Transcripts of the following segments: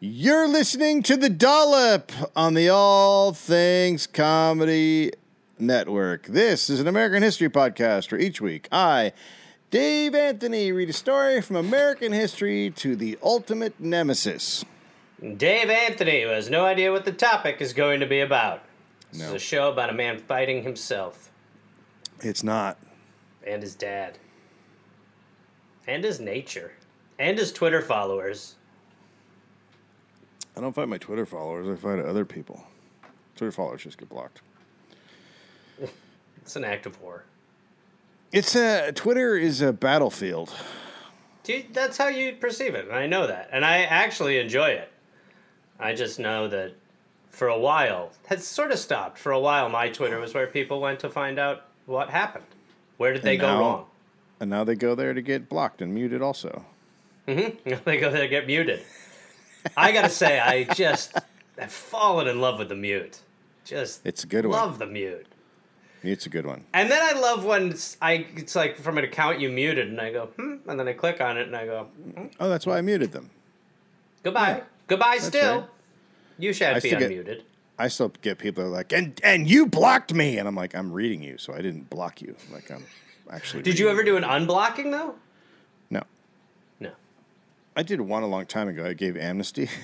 You're listening to The Dollop on the All Things Comedy Network. This is an American history podcast where each week I, Dave Anthony, read a story from American history to the ultimate nemesis. Dave Anthony who has no idea what the topic is going to be about. This No. is a show about a man fighting himself It's not. and his dad. And his nature. And his Twitter followers. I don't fight my Twitter followers, I fight other people. Twitter followers just get blocked. It's an act of war. It's a Twitter is a battlefield. Dude, that's how you perceive it, and I know that. And I actually enjoy it. I just know that for a while, has sort of stopped. For a while, my Twitter was where people went to find out what happened. Where did they And go now- wrong? And now they go there to get blocked and muted also. Mm-hmm. they go there to get muted. I gotta say, I just have fallen in love with the mute. Just It's a good one. love the mute. Mute's a good one. And then I love when it's, I it's like from an account you muted, and I go hmm, and then I click on it and I go hmm, Oh, that's why I muted them. goodbye, Yeah. goodbye. Still, right. you should I be get- unmuted. I still get people that are like, and and you blocked me, and I'm like, I'm reading you, so I didn't block you. Like I'm actually. Did you ever do an unblocking though? I did one a long time ago. I gave amnesty.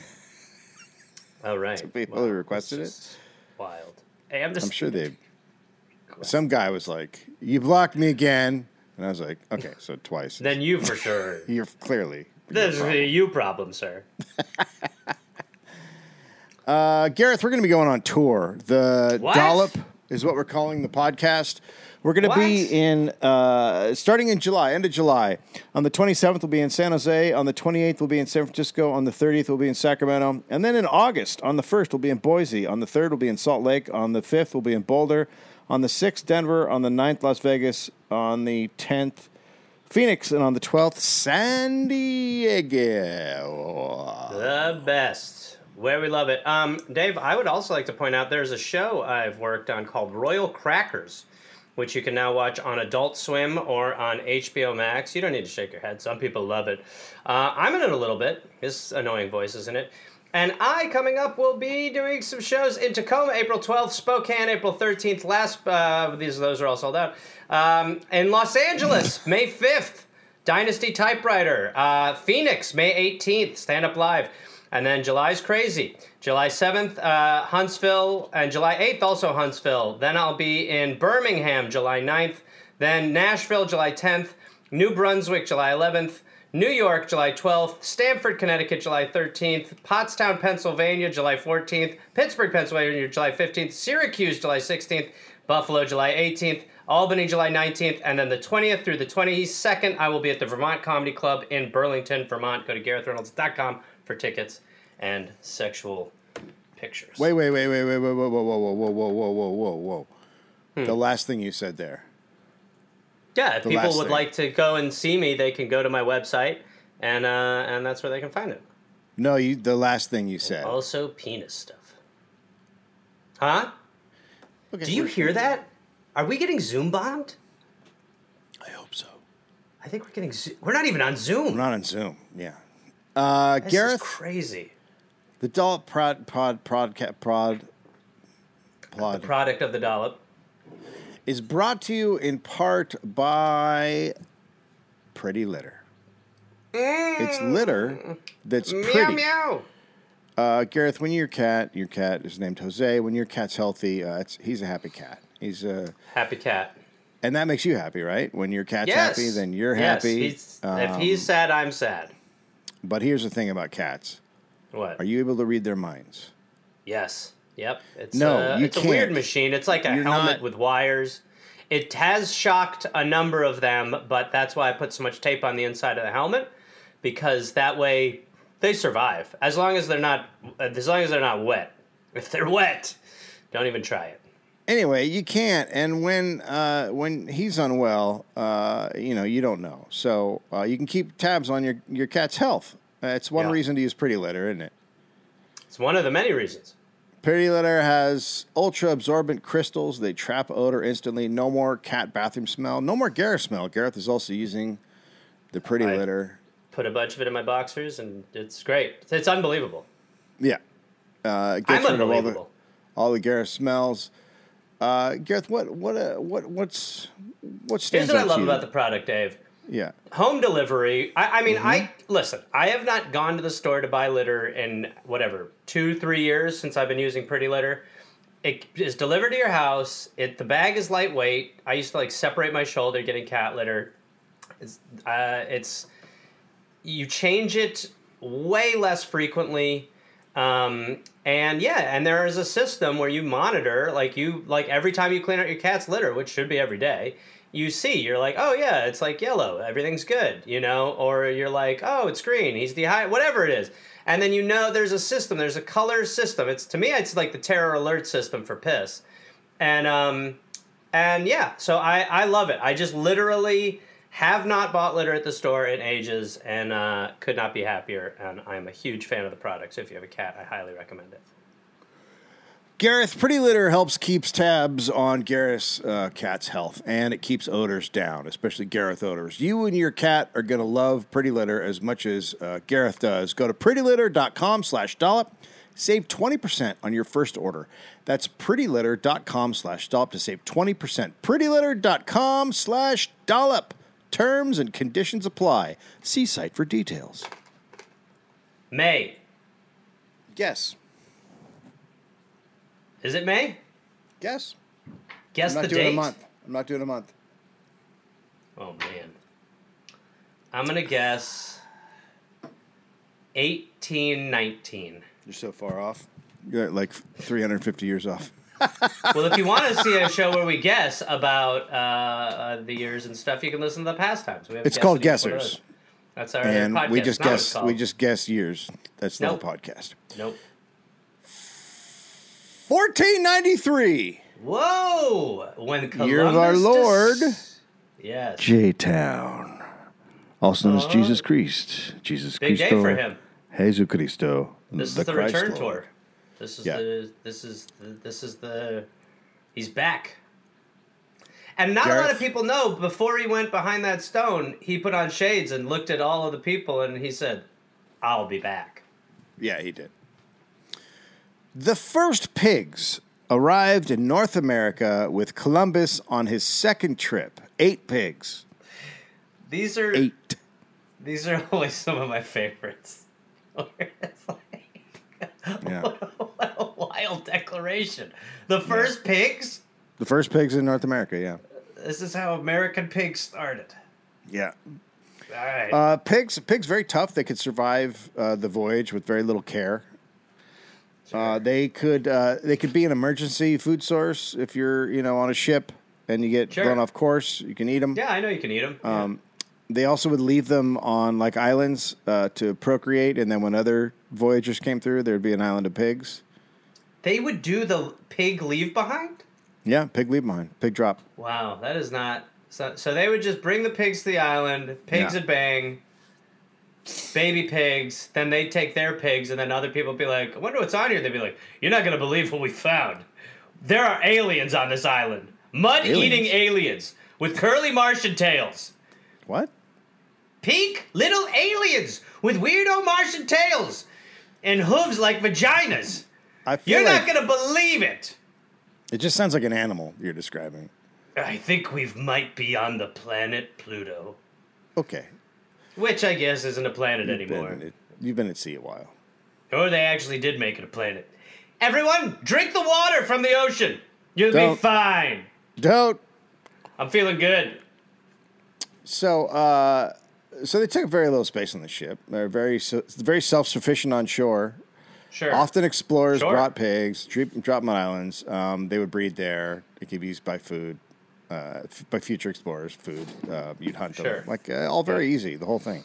Oh right. people who requested it. Wild. Hey, I'm sure they. Some guy was like, "You blocked me again," and I was like, "Okay, so twice." Then you for sure. You're clearly. this is a you problem, sir. Uh, Gareth, we're going to be going on tour. The What? Dollop is what we're calling the podcast. We're going to be in, uh, starting in July, end of July. On the 27th, we'll be in San Jose. On the 28th, we'll be in San Francisco. On the 30th, we'll be in Sacramento. And then in August, on the 1st, we'll be in Boise. On the 3rd, we'll be in Salt Lake. On the 5th, we'll be in Boulder. On the 6th, Denver. On the 9th, Las Vegas. On the 10th, Phoenix. And on the 12th, San Diego. The best. Where we love it. Um, Dave, I would also like to point out there's a show I've worked on called Royal Crackers, which you can now watch on Adult Swim or on HBO Max. You don't need to shake your head. Some people love it. Uh, I'm in it a little bit. His annoying voice is in it. And I, coming up, will be doing some shows in Tacoma, April 12th, Spokane, April 13th. Last, uh, these those are all sold out. Um, in Los Angeles, May 5th. Dynasty Typewriter. Uh, Phoenix, May 18th, Stand Up Live. And then July's crazy. July 7th, uh, Huntsville. And July 8th, also Huntsville. Then I'll be in Birmingham, July 9th. Then Nashville, July 10th. New Brunswick, July 11th. New York, July 12th. Stamford, Connecticut, July 13th. Pottstown, Pennsylvania, July 14th. Pittsburgh, Pennsylvania, July 15th. Syracuse, July 16th. Buffalo, July 18th. Albany, July 19th. And then the 20th through the 22nd, I will be at the Vermont Comedy Club in Burlington, Vermont. Go to GarethReynolds.com for tickets and sexual pictures. Wait, wait, wait, wait, wait, wait, whoa, whoa, whoa, whoa, whoa, whoa, whoa, whoa, whoa. Hmm. The last thing you said there. Yeah, if people last would thing. like to go and see me, they can go to my website, and uh, and that's where they can find it. No, you. The last thing you said. Also, penis stuff. Huh? Okay, Do you we're- hear that? Are we getting Zoom bombed? I hope so. I think we're getting. Zo- We're not even on Zoom. I'm not on Zoom. Yeah. Uh, This is Gareth, crazy. the doll prod prod prod prod prod plod Product of the dollop. is brought to you in part by Pretty Litter. It's litter that's Meow pretty. meow. Uh, Gareth, when your cat, your cat is named Jose. When your cat's healthy, uh, it's, he's a happy cat. He's a Happy cat. and that makes you happy, right? When your cat's Yes. happy, then you're Yes, happy. he's- if Um, he's sad, I'm sad. But here's the thing about cats: What? Are you able to read their minds? Yes. Yep. It's No, uh, you it's a weird machine. It's like a You're helmet not- with wires. It has shocked a number of them, but that's why I put so much tape on the inside of the helmet because that way they survive as long as they're not as long as they're not wet. If they're wet, don't even try it. Anyway, you can't. And when uh, when he's unwell, uh, you know you don't know. So uh, you can keep tabs on your your cat's health. It's one Yeah. reason to use Pretty Litter, isn't it? It's one of the many reasons. Pretty Litter has ultra absorbent crystals. They trap odor instantly. No more cat bathroom smell. No more Gareth smell. Gareth is also using the Pretty I- Litter. Put a bunch of it in my boxers, and it's great. It's unbelievable. Yeah. Uh, it I'm gets rid of all the unbelievable. all the Gareth smells. Uh, Gareth, what what uh, what what's what Here's stands what I love you? about the product, Dave. yeah. home delivery i, I mean i Mm-hmm. listen i have not gone to the store to buy litter in whatever two three years since i've been using pretty litter it is delivered to your house it the bag is lightweight i used to like separate my shoulder getting cat litter it's uh, it's you change it way less frequently um, and yeah and there is a system where you monitor like you like every time you clean out your cat's litter which should be every day you see you're like oh yeah it's like yellow everything's good you know? Or you're like oh it's green he's dehydrated whatever it is. And then you know there's a system there's a color system. It's to me it's like the terror alert system for piss. And um and yeah so i i love it. I just literally have not bought litter at the store in ages and uh, could not be happier and i'm a huge fan of the product so if you have a cat i highly recommend it Gareth, Pretty Litter helps keeps tabs on Gareth's uh, cat's health, and it keeps odors down, especially Gareth odors. You and your cat are going to love Pretty Litter as much as uh, Gareth does. Go to prettylitter.com slash dollop. Save 20% on your first order. That's prettylitter.com slash dollop to save 20%. prettylitter.com slash dollop. Terms and conditions apply. See site for details. may Yes. is it may Guess. guess I'm not the doing date a month. I'm not doing a month. oh man i'm gonna guess 1819 You're so far off. You're like 350 years off. Well, if you want to see a show where we guess about uh, uh, the years and stuff, you can listen to the past times. We have It's called the Years. What are Guessers. That's our and podcast. we just Not guess. We just guess years. That's the Nope. whole podcast. nope. 1493. Whoa! When Columbus Year of our dis- Lord. Yes. J Town, also known as Uh-huh. Jesus Christ. Jesus Big day for him. Jesus Cristo. This is the Christ return Lord. tour. This is Yeah. the. This is the. This is the. He's back. And not a lot of people know. Before he went behind that stone, he put on shades and looked at all of the people, and he said, "I'll be back." Yeah, he did. The first pigs arrived in North America with Columbus on his second trip. Eight pigs. These are Eight. These are always some of my favorites. Yeah. what a wild declaration. The first pigs? The first pigs in North America, yeah. This is how American pigs started. Yeah. All right. Uh, pigs, pigs, very tough. They could survive uh, the voyage with very little care. Uh, they could, uh, they could be an emergency food source if you're, you know, on a ship and you get Sure. blown off course. You can eat them. yeah, I know you can eat them. Um, They also would leave them on like islands uh, to procreate, and then when other voyagers came through, there'd be an island of pigs. they would do the pig leave behind? Yeah, pig leave behind, pig drop. Wow, that is not. So, so they would just bring the pigs to the island, pigs Yeah. would bang, baby pigs, then they'd take their pigs, and then other people would be like, I wonder what's on here. They'd be like, You're not going to believe what we found. There are aliens on this island. Mud eating aliens with curly Martian tails. What? Pink little aliens with weirdo Martian tails and hooves like vaginas. I feel You're like not going to believe it. it just sounds like an animal you're describing. I think we might be on the planet Pluto. Okay, Which I guess isn't a planet You've anymore. been, you've been at sea a while. Or they actually did make it a planet. Everyone, drink the water from the ocean. You'll Don't. be fine. Don't. I'm feeling good. So, uh, so they took very little space on the ship. They're very, very self-sufficient on shore. Sure. Often explorers Sure. brought pigs, drop, them on islands. Um, they would breed there. It could be used by food, uh, f- by future explorers. Food. Uh, you'd hunt Sure. them. Like uh, all very easy. The whole thing.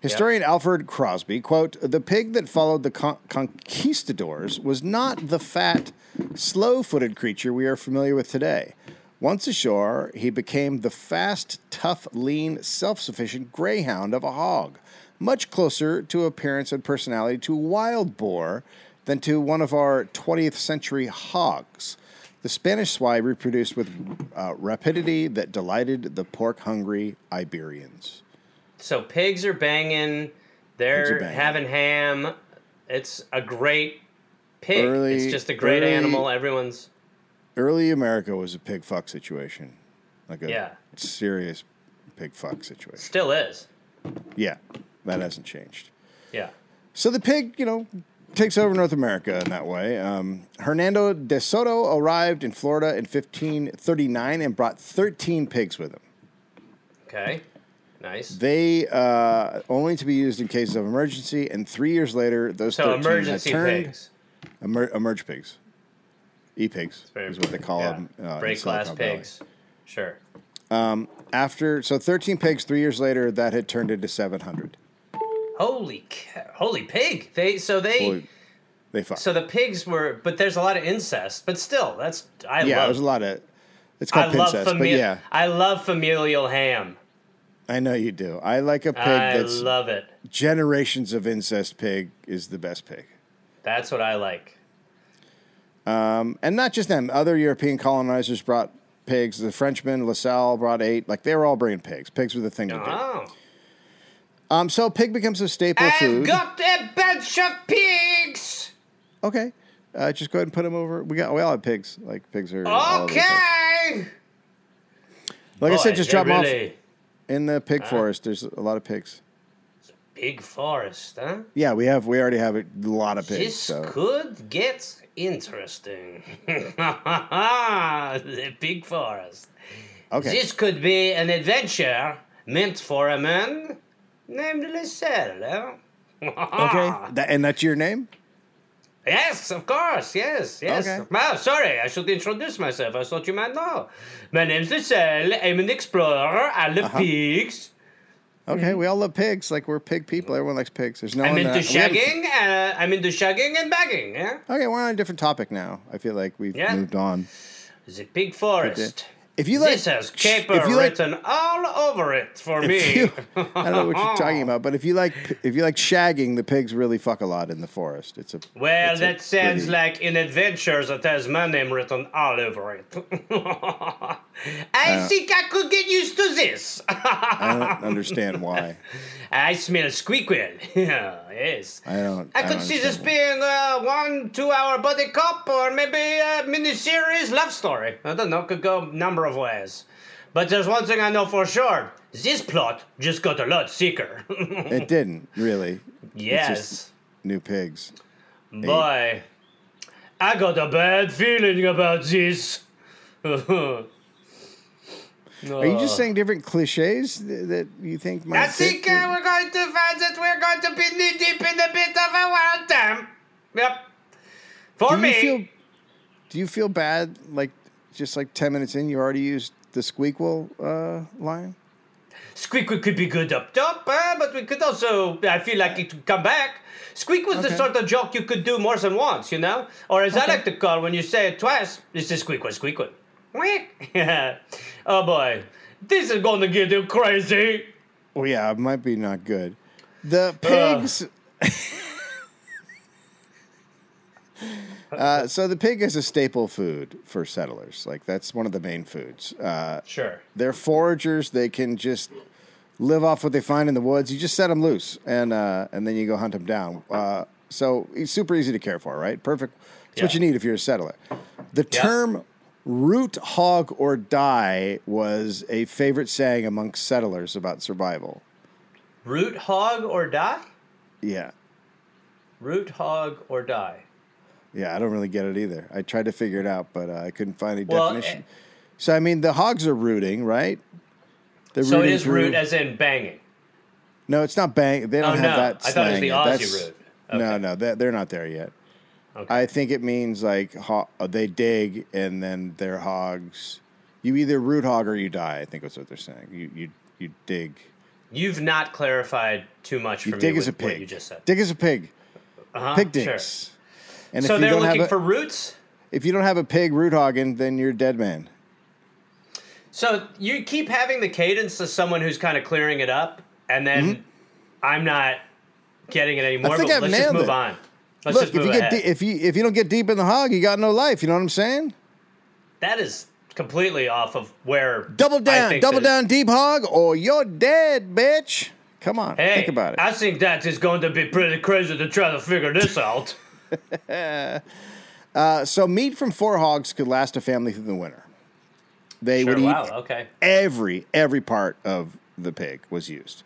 Historian Alfred Crosby quote: "The pig that followed the con- conquistadors was not the fat, slow-footed creature we are familiar with today." Once ashore, he became the fast, tough, lean, self sufficient greyhound of a hog, much closer to appearance and personality to a wild boar than to one of our 20th century hogs. The Spanish swine reproduced with uh, rapidity that delighted the pork hungry Iberians. so pigs are banging. They're Pigs are banging. having ham. It's a great pig. Early- it's just a great early- animal. Everyone's Early America was a pig fuck situation, like a Yeah. serious pig fuck situation. still is. Yeah, that hasn't changed. Yeah. So the pig, you know, takes over North America in that way. Um, Hernando de Soto arrived in Florida in 1539 and brought 13 pigs with him. Okay. Nice. They uh, only to be used in cases of emergency, and three years later, those So 13 emergency had turned pigs. Emer- emerge pigs, e pigs is what they call yeah. them. Uh, Break glass Silicon Valley. pigs. Sure. After so 13 pigs, three years later, that had turned into 700. Holy ca- holy pig. They so they Well, they so the pigs were but there's a lot of incest, but still that's I yeah, love there's a lot of. It's I called love pincest, but yeah, I love familial ham. I know you do. I like a pig that's. I that's love it. generations of incest pig is the best pig. That's what I like. And not just them, other European colonizers brought pigs. The Frenchman, LaSalle, brought eight. Like they were all bringing pigs. Pigs were the thing to do. Oh. Um, so pig becomes a staple I've food. got a bunch of pigs. okay. Uh, just go ahead and put them over. We got we all have pigs. Like pigs are. all over the place. Okay. Like I said, just drop them off in the pig forest. There's a lot of pigs. Big forest, huh? Yeah, we have. We already have a lot of pigs. This So could get interesting. the big forest. okay. This could be an adventure meant for a man named Lascelles. Okay. That, and that's your name. Yes, of course. Yes, yes. Okay. Oh, sorry, I should introduce myself. I thought you might know. My name's Lucelle. I'm an explorer. I love Uh-huh. pigs. Okay, we all love pigs. Like we're pig people. Everyone likes pigs. There's no I'm one. into uh, we haven't- shagging. Uh, I'm into shagging and bagging. Yeah. Okay, we're on a different topic now. I feel like we've Yeah. moved on. The pig forest. If you like, this has caper if you like, written all over it for me. you- I don't know what you're talking about, but if you like, if you like shagging, the pigs really fuck a lot in the forest. It's a Well, it's a that sounds pretty- like an adventure that has my name written all over it. I Uh. think I could get used to this. I don't understand why. I smell squeakquel. yes. I don't. I don't could see this understand being a one, two hour buddy cop or maybe a miniseries love story. I don't know, could go a number of ways. But there's one thing I know for sure this plot just got a lot sicker. It didn't really. yes. New pigs. Boy, I got a bad feeling about this. Are you just saying different cliches th- that you think might? I think uh, we're going to find that we're going to be knee deep in a bit of a wild time. Yep. For do you me. feel? Do you feel bad? Like just like ten minutes in, you already used the squeakquel uh, line. Squeak could be good up top, uh, but we could also, I feel like it could come back. Squeak was the sort of joke you could do more than once, you know? Or as I like to call when you say it twice, this is squeak was squeak was. oh boy, this is gonna get you crazy. Well, yeah, it might be not good. The pigs. Uh, so the pig is a staple food for settlers. Like that's one of the main foods. Uh, Sure. they're foragers. They can just live off what they find in the woods. You just set them loose, and uh, and then you go hunt them down. Uh, so it's super easy to care for, right? Perfect. It's what you need if you're a settler. The Yeah. term "root hog or die" was a favorite saying amongst settlers about survival. Root hog or die? Yeah. Root hog or die. Yeah, I don't really get it either. I tried to figure it out, but uh, I couldn't find any Well, definition. eh, so I mean, the hogs are rooting, right? They're So it is through- root as in banging. No, it's not bang. They don't Oh, have no. that. I thought it was the. Aussie That's- root. No, Okay. no, they're, they're not there yet. Okay. I think it means like ho- uh, they dig and then they're hogs. You either root hog or you die. I think that's what they're saying. You you you dig. You've not clarified too much You for dig me as a pig. you just said. Dig as a pig. Uh-huh, Pig sure. And So if you they're don't have looking a, for roots? if you don't have a pig root hogging, then you're a dead man. So you keep having the cadence of someone who's kind of clearing it up, and then I'm not getting it anymore. Mm-hmm. think but I've let's just nailed move it. on. Let's Look, just if you get de- if you if you don't get deep in the hog, you got no life. You know what I'm saying? that is completely off of where Double I down, double down, deep hog, or you're dead, bitch. Come on, Hey, think about it. I think that is going to be pretty crazy to try to figure this out. Uh, so meat from four hogs could last a family through the winter. They Sure, would eat wow, okay. every every part of the pig was used.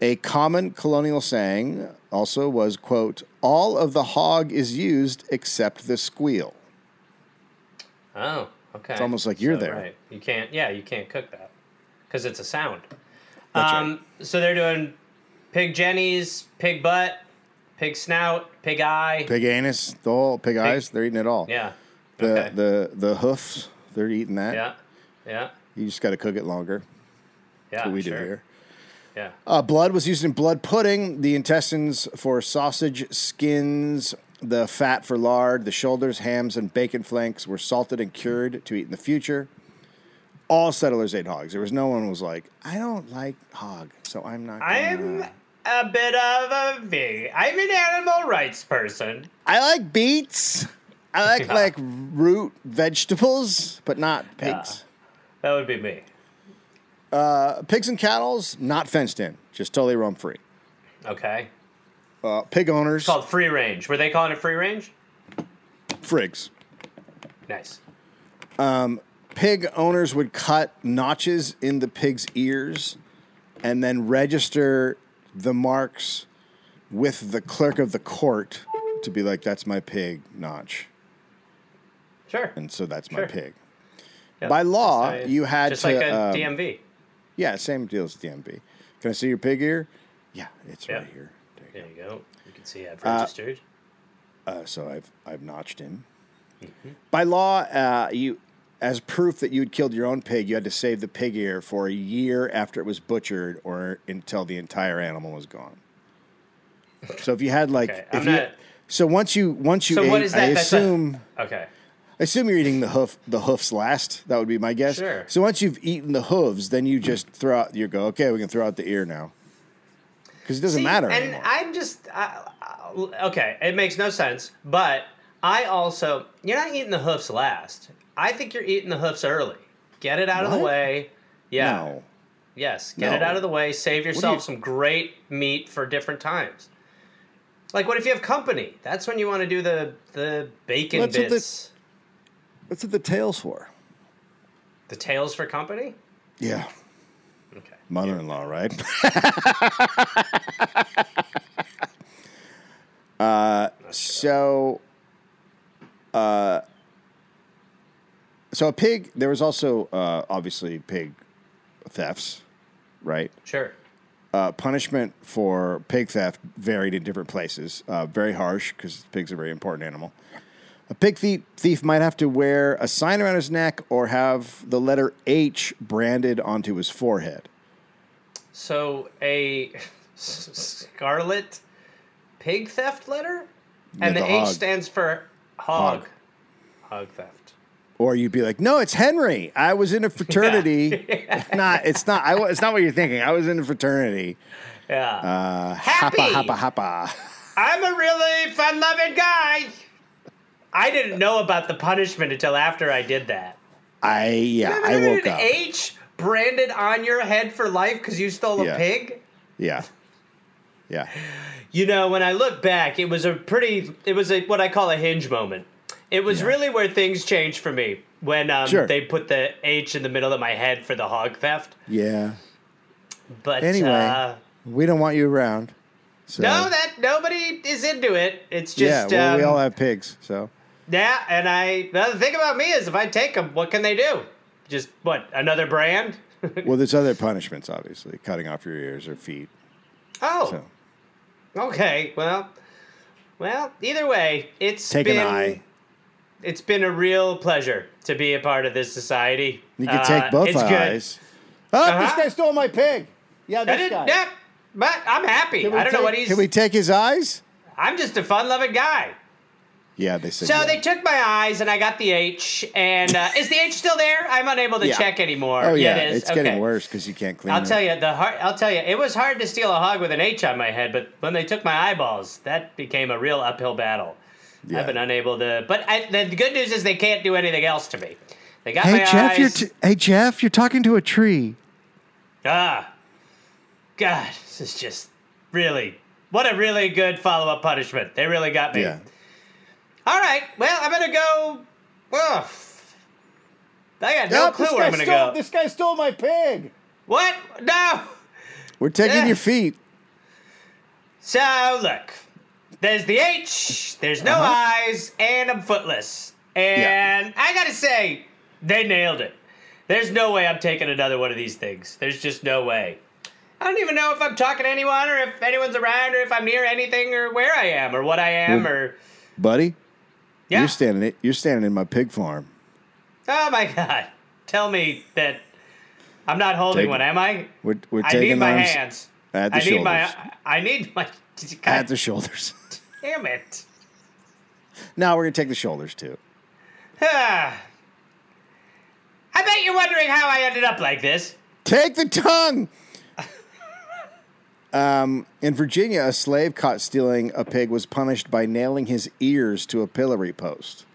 A common colonial saying also was quote all of the hog is used except the squeal. Oh, okay. It's almost like you're there. Right. You can't. Yeah, you can't cook that because it's a sound. That's right. um, So they're doing pig jennies, pig butt, pig snout, pig eye. Pig anus, the whole pig eyes, they're eating it all. Yeah. The okay. the the hoofs, they're eating that. yeah. Yeah. You just got to cook it longer. Yeah. That's what we sure. do here. Yeah. Uh, blood was used in blood pudding, the intestines for sausage skins, the fat for lard, the shoulders, hams, and bacon flanks were salted and cured to eat in the future. All settlers ate hogs. There was no one who was like, I don't like hog, so I'm not. Gonna. I'm a bit of a V. I'm an animal rights person. I like beets. I like Yeah. like root vegetables, but not pigs. That would be me. Uh, pigs and cattle's not fenced in, just totally roam free. Okay. Uh, pig owners, It's called free range. Were they calling it free range? frigs. Nice. pig owners would cut notches in the pig's ears and then register the marks with the clerk of the court to be like that's my pig notch Sure. and so that's my pig Yeah, by law just, uh, you had just to like a um, DMV. yeah same deal as dmv can i see your pig ear yeah it's Yeah. right here there you There you go. You can see I've registered. go. Uh, so i've i've notched him Mm-hmm. by law uh, you as proof that you'd killed your own pig, you had to save the pig ear for a year after it was butchered or until the entire animal was gone. So if you had like, Okay, if I'm you, not- so once you once you So ate, what is I that? A- assume okay. I assume you're eating the hoof the hoofs last. That would be my guess. Sure. So once you've eaten the hooves, then you just throw out. You go, okay, we can throw out the ear now, because it doesn't See, matter and anymore. I'm just okay. It makes no sense, but I also you're not eating the hoofs last. I think you're eating the hoofs early. Get it out of the way. Yeah. No. Yes. Get it out of the way. Save yourself you- some great meat for different times. Like what if you have company? That's when you want to do the the bacon That's what the- bits. What's it the tails for? the tails for company. Yeah, Okay. mother-in-law, right? uh, so, uh, so a pig. There was also uh, obviously pig thefts, right? Sure. Uh, punishment for pig theft varied in different places. Uh, very harsh because pigs are a very important animal. A pig thief, thief might have to wear a sign around his neck or have the letter H branded onto his forehead. So a scarlet pig theft letter, and Yeah, the, the H stands for hog. Hog. Hog theft. Or you'd be like, "No, it's Henry. I was in a fraternity. It's not. It's not. I, it's not what you're thinking. I was in a fraternity. Yeah. Uh, Happy. Happa. I'm a really fun-loving guy. I didn't know about the punishment until after I did that. I yeah. I woke up. H branded on your head for life because you stole a Yeah. pig. Yeah. Yeah. You know, when I look back, it was a pretty, it was a what I call a hinge moment. It was Yeah. really where things changed for me when um, Sure. they put the H in the middle of my head for the hog theft. Yeah. But Anyway, uh, we don't want you around. So. no, that nobody is into it. It's yeah. just Well, we um, all have pigs, so yeah. And I well, the thing about me is if I take them, what can they do? Just what another brand? well, there's other punishments, obviously, cutting off your ears or feet. oh, So okay. Well, well. Either way, it's take been an eye. It's been a real pleasure to be a part of this society. You can Uh, take both it's good. eyes. Oh, this Uh-huh. guy stole my pig. Yeah, this guy. yeah, but I'm happy. I don't know what he's. Doing. Can we take his eyes? I'm just a fun-loving guy. Yeah, they said. So yeah. they took my eyes, and I got the H. And uh, is the H still there? I'm unable to Yeah. check anymore. Oh yeah, it is. it's okay. getting worse because you can't clean I'll it. tell you the hard, I'll tell you it was hard to steal a hog with an H on my head, but when they took my eyeballs, that became a real uphill battle. Yeah. I've been unable to. But I, the good news is they can't do anything else to me. They got Hey my Jeff, eyes. you're t- hey Jeff, you're talking to a tree. ah. God, this is just really what a really good follow up punishment. They really got me. Yeah. All right. Well, I'm gonna go. Well, I got no clue where I'm gonna stole, go. This guy stole my pig. What? No. We're taking Yeah. your feet. So look, there's the H, there's no Uh-huh. eyes, and I'm footless. And I gotta say, they nailed it. There's no way I'm taking another one of these things. There's just no way. I don't even know if I'm talking to anyone or if anyone's around or if I'm near anything or where I am or what I am or Buddy, yeah. you're standing you're standing in my pig farm. Oh my god. Tell me that I'm not holding Take- one, am I? We're, we're I taking need my hands. at the I shoulders. need my I need my God at the shoulders. damn it. now we're gonna take the shoulders too. I bet you're wondering how I ended up like this. Take the tongue. um, in Virginia, a slave caught stealing a pig was punished by nailing his ears to a pillory post.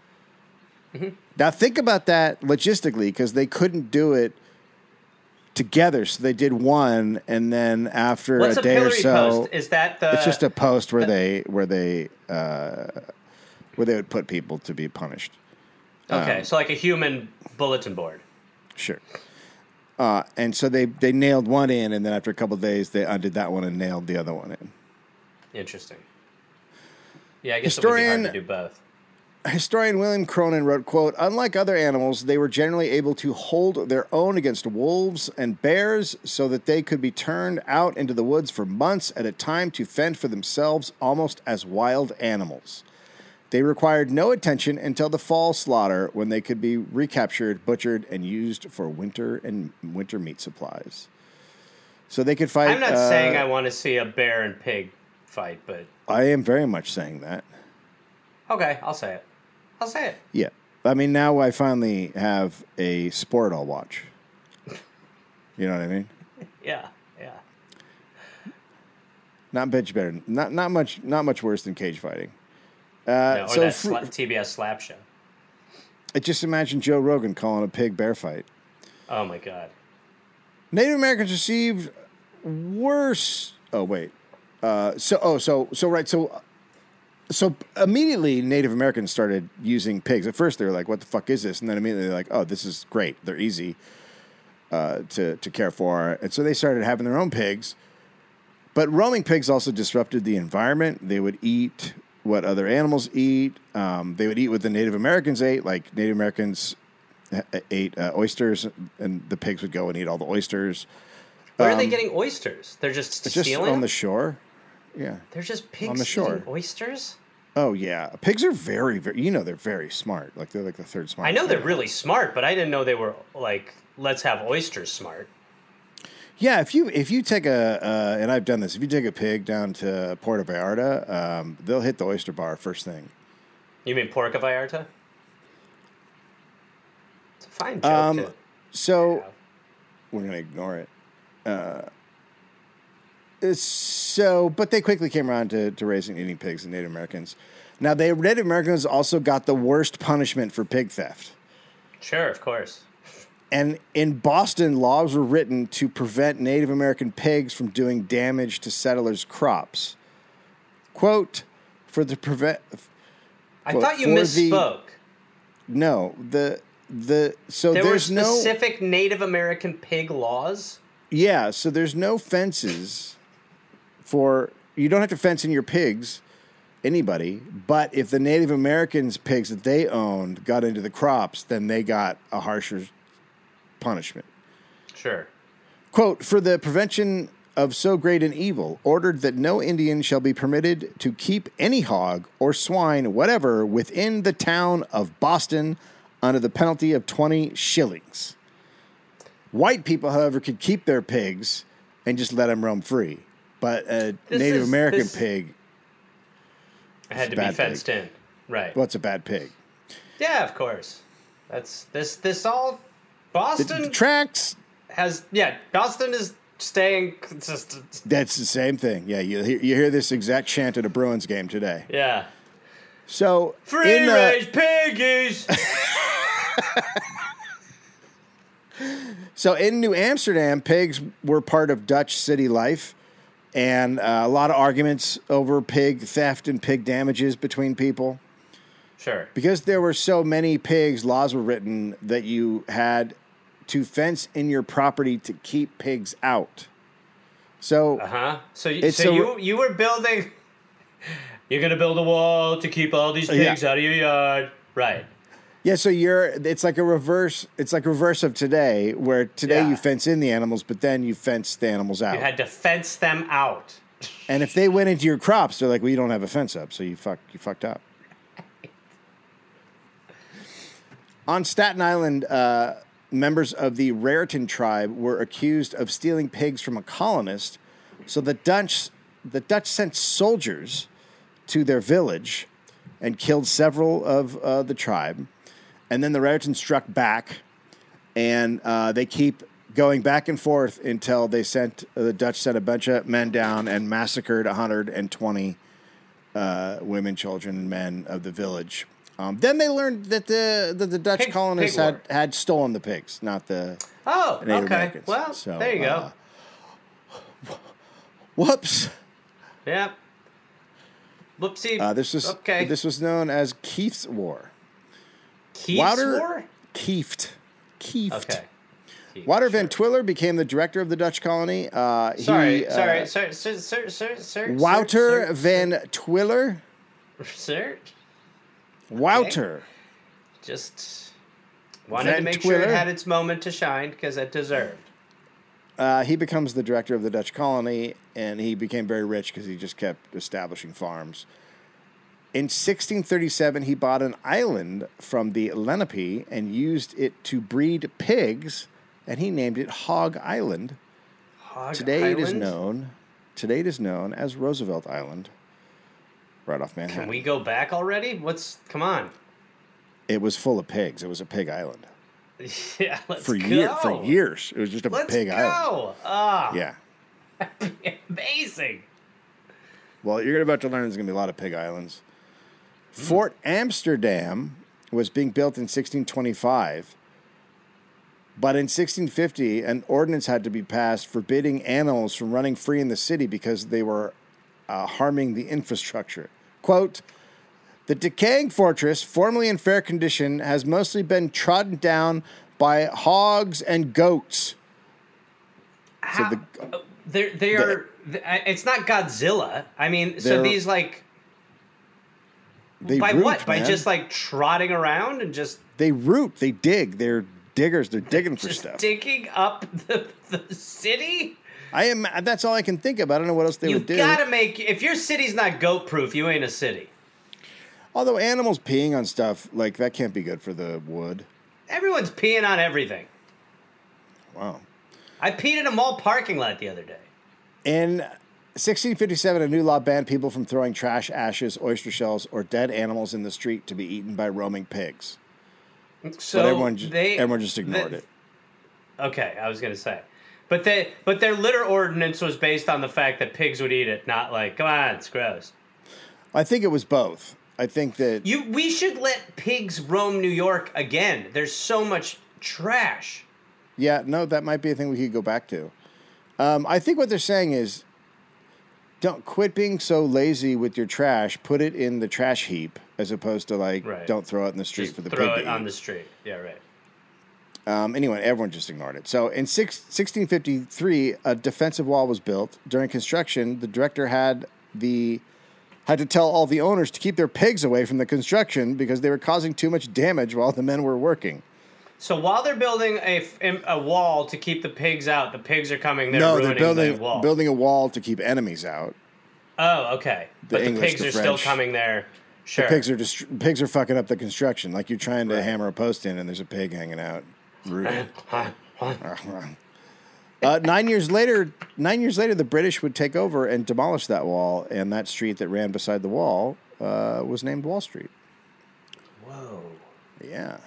Mm-hmm. Now think about that logistically, because they couldn't do it together, so they did one, and then after What's a a day or so, post? Is that the? it's just a post where they where they uh, where they would put people to be punished. okay, um, so like a human bulletin board. Sure. Uh, and so they, they nailed one in, and then after a couple of days, they undid that one and nailed the other one in. Interesting. Yeah, I guess it would be hard Historian- to do both. Historian William Cronon wrote, quote, Unlike other animals, they were generally able to hold their own against wolves and bears so that they could be turned out into the woods for months at a time to fend for themselves almost as wild animals. They required no attention until the fall slaughter when they could be recaptured, butchered, and used for winter and winter meat supplies. So they could fight. I'm not uh, saying I want to see a bear and pig fight, but I am very much saying that. okay, I'll say it. I'll say it. Yeah. I mean, now I finally have a sport I'll watch. You know what I mean? Yeah, yeah. Not much better. Not not much. Not much worse than cage fighting. Uh, No, or so that fr- sla- TBS slap show. I just imagine Joe Rogan calling a pig bear fight. Oh my god. Native Americans received worse. Oh wait. Uh, so oh so so right so so immediately Native Americans started using pigs. At first they were like, "What the fuck is this?" And then immediately they're like, "Oh, this is great. They're easy uh, to to care for." And so they started having their own pigs. But roaming pigs also disrupted the environment. They would eat what other animals eat. Um, they would eat what the Native Americans ate. Like Native Americans uh, ate uh, oysters, and the pigs would go and eat all the oysters. Where are they getting oysters? They're just Um, Just stealing. on them? the shore. Yeah. They're just pigs on the shore. eating oysters. Oh yeah. Pigs are very, very. You know, they're very smart. Like they're like the third smart. I know they're really smart, but I didn't know they were like let's have oysters smart. Yeah. If you if you take a uh, and I've done this. If you take a pig down to Puerto Vallarta, um, they'll hit the oyster bar first thing. You mean Porca Vallarta? It's a fine joke. Um, So have. we're gonna ignore it. Uh, so, but they quickly came around to, to raising eating pigs and Native Americans. Now, they Native Americans also got the worst punishment for pig theft. Sure, of course. And in Boston, laws were written to prevent Native American pigs from doing damage to settlers' crops. Quote, for the prevent. I Well, thought you for the- misspoke. No, the the so There were there's no specific Native American pig laws. yeah, so there's no fences for you don't have to fence in your pigs, anybody. But if the Native Americans' pigs that they owned got into the crops, then they got a harsher punishment. Sure. Quote, for the prevention of so great an evil, ordered that no Indian shall be permitted to keep any hog or swine, whatever, within the town of Boston under the penalty of 20 shillings. White people, however, could keep their pigs and just let them roam free. But a This Native is- American this- pig, It had It's to be bad fenced in. Right. what's a bad pig? Yeah, of course. That's this this all Boston the tracks, has yeah, Boston is staying consistent. that's the same thing. Yeah, you hear, you hear this exact chant at a Bruins game today. Yeah. So, Free in, uh, range piggies. So in New Amsterdam, pigs were part of Dutch city life, and uh, a lot of arguments over pig theft and pig damages between people. Sure. Because there were so many pigs, laws were written that you had to fence in your property to keep pigs out. So Uh huh. So, so a- you you were building. You're gonna build a wall to keep all these Yeah. pigs out of your yard, right? Yeah, so you're it's like a reverse. It's like reverse of today, where today Yeah. you fence in the animals, but then you fence the animals out. You had to fence them out. and if they went into your crops, they're like, "Well, you don't have a fence up, so you fuck you fucked up." On Staten Island, uh, members of the Raritan tribe were accused of stealing pigs from a colonist. So the Dutch, the Dutch sent soldiers to their village and killed several of uh, the tribe. And then the Raritan struck back, and uh, they keep going back and forth until they sent the Dutch sent a bunch of men down and massacred 120 uh, women, children, and men of the village. Um, then they learned that the that the Dutch Pig- colonists pig had, had stolen the pigs, not the Oh, Native okay. Americans. Well, So, there you go. uh, whoops. Yep. Whoopsie. Uh, this was okay. this was known as Kieft's War. Wouter? Kieft. Kieft. Okay. Wouter Sure. Van Twiller became the director of the Dutch colony. Uh, Sorry, he, uh, sorry, sir, sir, sir, sir, sir. Wouter sir, Van Twiller. Sir, Wouter. just wanted to Van make sure it Twiller? had its moment to shine because it deserved. Uh, he becomes the director of the Dutch colony, and he became very rich because he just kept establishing farms. In 1637, he bought an island from the Lenape and used it to breed pigs, and he named it Hog Island. Hog Today it is known. Today it is known as Roosevelt Island, right off Manhattan. Can we go back already? What's come on? It was full of pigs. It was a pig island yeah, let's for go. year for years. It was just a Let's pig go. island. Ah, Yeah. amazing. Well, you're about to learn there's going to be a lot of pig islands. Fort Amsterdam was being built in 1625, but in 1650, an ordinance had to be passed forbidding animals from running free in the city because they were uh, harming the infrastructure. Quote, the decaying fortress, formerly in fair condition, has mostly been trodden down by hogs and goats. So the, they're they are. th- It's not Godzilla. I mean, so these like they by root, what? By just like trotting around and just They root. They dig. They're diggers. They're digging for stuff. digging up the, the city. I am. That's all I can think of. I don't know what else they You would do. You gotta make if your city's not goat proof, you ain't a city. Although animals peeing on stuff like that can't be good for the wood. Everyone's peeing on everything. Wow. I peed in a mall parking lot the other day. In 1657, a new law banned people from throwing trash, ashes, oyster shells, or dead animals in the street to be eaten by roaming pigs. So but everyone, ju- they everyone just ignored the- it. Okay, I was gonna say, but they but their litter ordinance was based on the fact that pigs would eat it, not like come on, it's gross. I think it was both. I think that You we should let pigs roam New York again. There's so much trash. Yeah, no, that might be a thing we could go back to. Um, I think what they're saying is, don't quit being so lazy with your trash. Put it in the trash heap as opposed to like, Right. don't throw it in the street Just for the throw pig it on eat. the street. Yeah, right. Um, anyway, everyone just ignored it. So in six, 1653, a defensive wall was built. During construction, the director had the had to tell all the owners to keep their pigs away from the construction because they were causing too much damage while the men were working. So while they're building a, a wall to keep the pigs out, the pigs are coming there no, ruining they're building the wall. building a wall to keep enemies out. oh, okay. but English, the pigs the are still coming there. Sure. Pigs are dist- pigs are fucking up the construction. Like you're trying to hammer a post in, and there's a pig hanging out. Rude. uh, nine years later, nine years later, the British would take over and demolish that wall, and that street that ran beside the wall uh, was named Wall Street. Whoa. Yeah,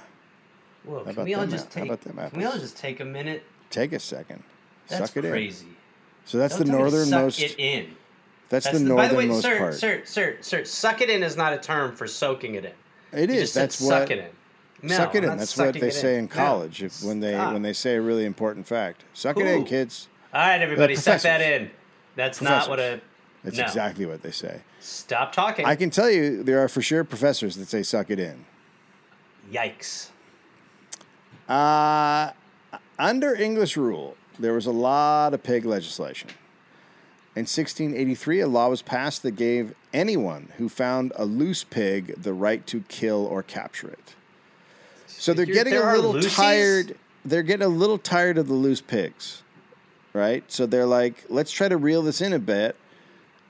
Whoa. Can we all just take? can we all just take a minute? take a second. That's Suck it crazy. in. So that's Don't the tell me to northernmost. Suck it in. That's, That's the the, by the way, sir, part. sir, sir, sir. Suck it in is not a term for soaking it in. It is. That's suck what. it in. No, suck it in. That's what they say in No. college if, when they when they say a really important fact. Suck it in, kids. All right, everybody, suck that in. That's not what a. That's no. exactly what they say. Stop talking. I can tell you there are for sure professors that say suck it in. Yikes. Uh, under English rule, there was a lot of pig legislation. In 1683, a law was passed that gave anyone who found a loose pig the right to kill or capture it. So they're There- getting a little loosies? tired. They're getting a little tired of the loose pigs, right? So they're like, let's try to reel this in a bit.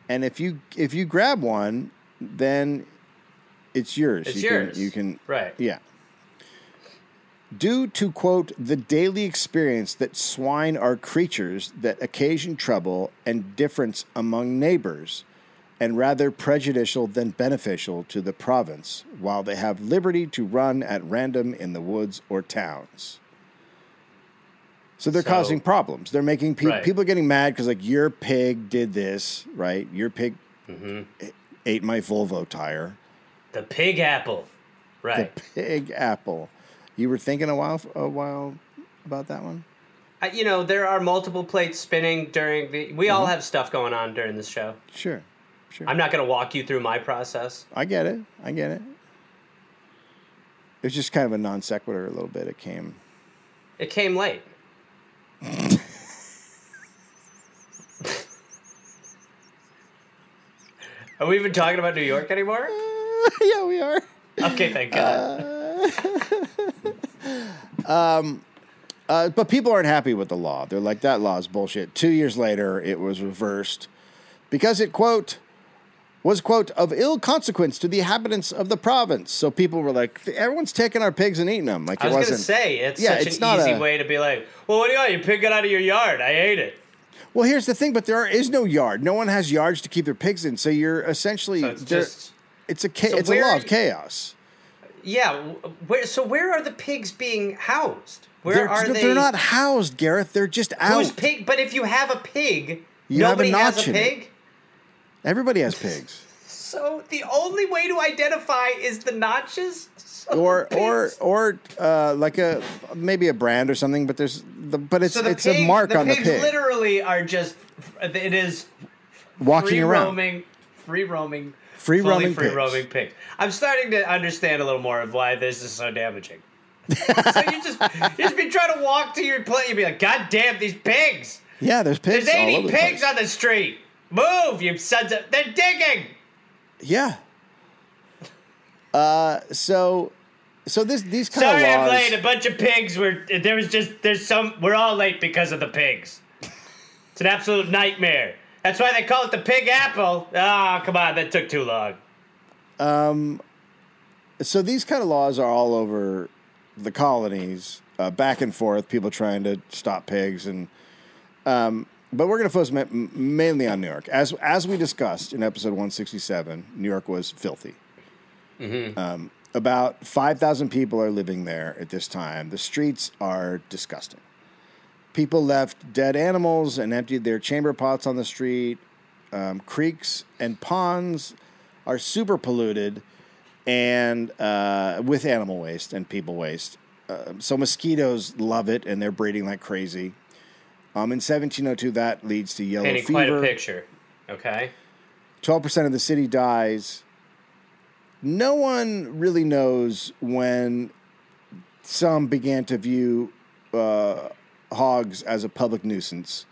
And if you if you grab one, then it's yours. It's you yours. Can, you can Right. yeah. Due to, quote, the daily experience that swine are creatures that occasion trouble and difference among neighbors, and rather prejudicial than beneficial to the province, while they have liberty to run at random in the woods or towns. So they're So- causing problems. They're making people Right. people are getting mad because like your pig did this, right? Your pig Mm-hmm. ate my Volvo tire. The pig apple. Right. The pig apple. You were thinking a while a while about that one. Uh, you know, there are multiple plates spinning during the. We Mm-hmm. all have stuff going on during this show. Sure, sure. I'm not going to walk you through my process. I get it. I get it. It was just kind of a non sequitur a little bit. It came. It came late. Are we even talking about New York anymore? yeah, we are. Okay, thank God. Uh, Um, uh, but people aren't happy with the law. They're like, that law is bullshit. Two years later, it was reversed because it, quote, was, quote, of ill consequence to the inhabitants of the province. So people were like, everyone's taking our pigs and eating them. Like, I it was going to say, it's Yeah, such it's an not easy a- way to be like, well, what do you want? You pig got out of your yard. I ate it. Well, here's the thing, but there is no yard. No one has yards to keep their pigs in. So you're essentially. So it's just. it's a, cha- So it's a law are of chaos. Yeah. Where, so where are the pigs being housed? Where They're, are they? they're not housed, Gareth. They're just out. Who's pig? But if you have a pig, You have a nobody has a pig. Everybody has pigs. So the only way to identify is the notches. So or the or or uh, like a maybe a brand or something, but there's the but it's so the it's pig, a mark the on the pig literally are just. It is walking free around. roaming, free roaming, Free fully roaming free pigs. roaming. I'm starting to understand a little more of why this is so damaging. so you just you just be trying to walk to your place, you'd be like, God damn these pigs! Yeah, there's pigs. There's all 80 over the pigs place. on the street. Move, you sons of! They're digging. Yeah. Uh, so so this these kind Sorry, of I'm late. A bunch of pigs were. There was just. There's some. We're all late because of the pigs. It's an absolute nightmare. That's why they call it the pig apple. Ah, come on, that took too long. Um, so these kind of laws are all over the colonies, uh, back and forth. People trying to stop pigs, and um, but we're going to focus ma- mainly on New York, as as we discussed in episode one sixty seven. New York was filthy. Um, about five thousand people are living there at this time. The streets are disgusting. People left dead animals and emptied their chamber pots on the street. Um, creeks and ponds are super polluted and uh, with animal waste and people waste. Uh, so mosquitoes love it and they're breeding like crazy. Um, in 1702, that leads to yellow Painting quite a fever. picture. Okay. 12% of the city dies. No one really knows when some began to view uh, hogs as a public nuisance.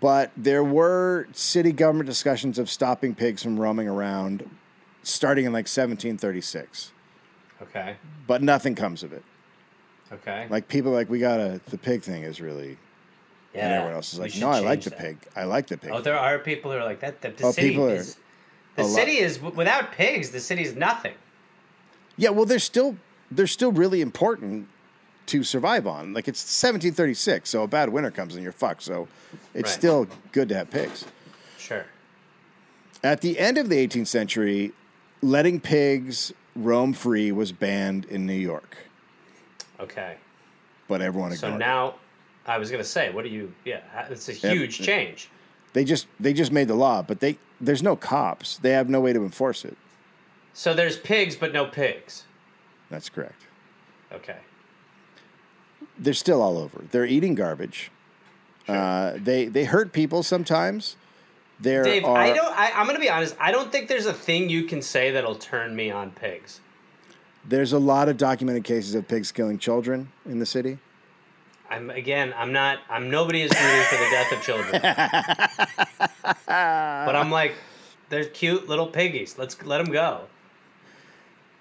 But there were city government discussions of stopping pigs from roaming around starting in like 1736. Okay. But nothing comes of it. Okay. Like people are like, we gotta, the pig thing is really, yeah. and everyone else is like, no, I like change the pig. I like the pig. Oh, there are people who are like that. The, the Oh, city people are is. The lot- city is without pigs. The city's nothing. Yeah, well, they're still they're still really important to survive on. Like it's 1736, so a bad winter comes and you're fucked. So it's Right. still good to have pigs. Sure. At the end of the 18th century, letting pigs roam free was banned in New York, Okay. but everyone So it. now, I was gonna say, what do you? Yeah, it's a huge uh, change. They just they just made the law, but they there's no cops. They have no way to enforce it. So there's pigs, but no pigs. That's correct. Okay. They're still all over. They're eating garbage. Uh, they they hurt people sometimes. There Dave, are I don't. I, I'm going to be honest. I don't think there's a thing you can say that'll turn me on pigs. there's a lot of documented cases of pigs killing children in the city. I'm again. I'm not. I'm nobody is rooting for the death of children. but I'm like, they're cute little piggies. Let's let them go.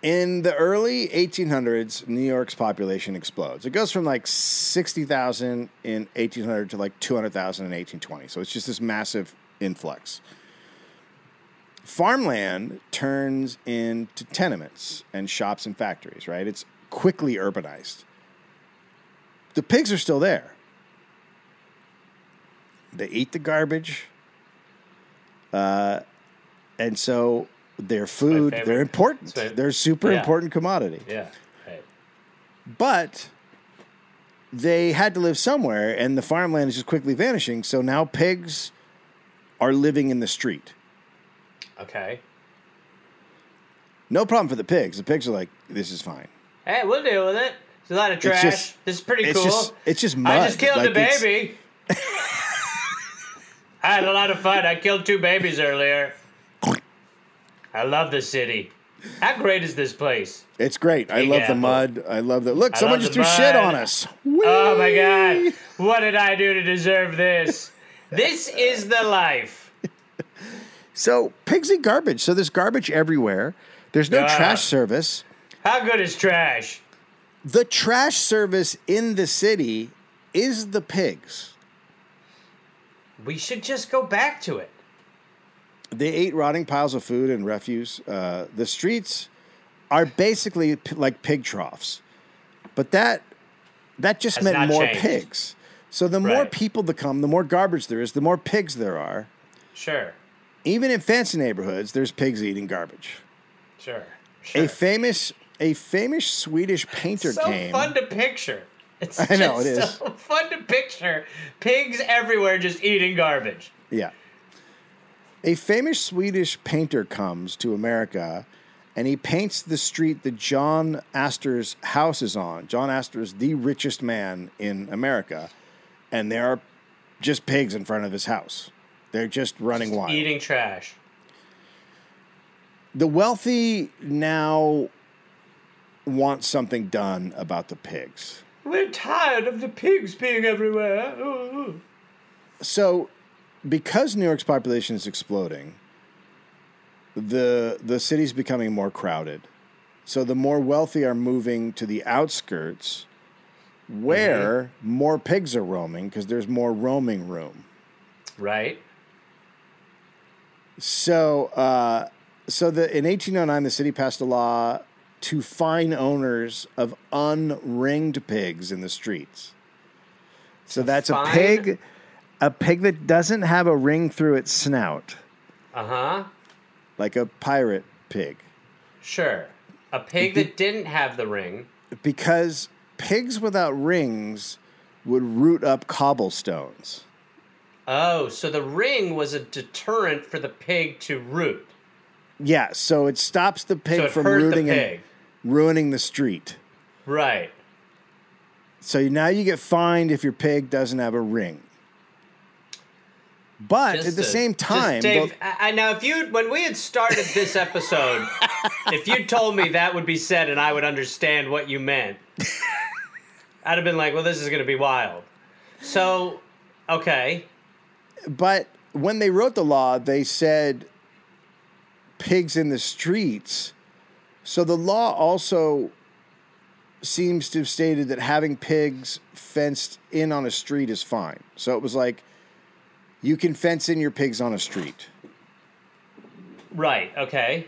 In the early 1800s, New York's population explodes. It goes from like 60,000 in 1800 to like 200,000 in 1820. So it's just this massive influx. Farmland turns into tenements and shops and factories, right? It's quickly urbanized. The pigs are still there. They eat the garbage. Uh, and so their food, they're important. My- They're super Yeah. important commodity. Yeah. Right. But they had to live somewhere, and the farmland is just quickly vanishing. So now pigs are living in the street. Okay. No problem for the pigs. The pigs are like, this is fine. Hey, we'll deal with it. It's a lot of trash. just- this is pretty It's cool. just it's just mud. I just killed Like, a baby. I had a lot of fun. I killed two babies earlier. I love the city. How great is this place? It's great. I Big love the mud. I love the look. I someone just threw shit on us. Oh my god. What did I do to deserve this? This is the life. So pigs eat garbage. So there's garbage everywhere. There's no Yeah. trash service. How good is trash? The trash service in the city is the pigs. We should just go back to it. They ate rotting piles of food and refuse. Uh, the streets are basically p- like pig troughs, but that that just Has meant more changed. pigs. So the more people that come, the more garbage there is, the more pigs there are. Sure. Even in fancy neighborhoods, there's pigs eating garbage. Sure. Sure. A famous a famous Swedish painter came. so came. fun to picture. It's I know, just it is. so fun to picture. Pigs everywhere just eating garbage. Yeah. A famous Swedish painter comes to America and he paints the street that John Astor's house is on. John Astor is the richest man in America, and there are just pigs in front of his house. They're just running wild. Eating trash. The wealthy now want something done about the pigs. We're tired of the pigs being everywhere. Ooh. So, because New York's population is exploding, the the city's becoming more crowded. So the more wealthy are moving to the outskirts, where more pigs are roaming because there's more roaming room. Right? So, uh, so the in 1809, the city passed a law to fine owners of unringed pigs in the streets. So that's a fine? pig, a pig that doesn't have a ring through its snout, Uh huh. like a pirate pig, Sure. A pig that didn't have the ring. because pigs without rings would root up cobblestones. Oh, so the ring was a deterrent for the pig to root. Yeah, so it stops the pig So from rooting pig. and ruining the street. Right. So now you get fined if your pig doesn't have a ring. But Just at the same time, Dave, both- I, I, now if you when we had started this episode, if you told me that would be said and I would understand what you meant, I'd have been like, "Well, this is going to be wild." So, okay, but when they wrote the law, they said pigs in the streets. So the law also seems to have stated that having pigs fenced in on a street is fine. So it was like you can fence in your pigs on a street. right, okay,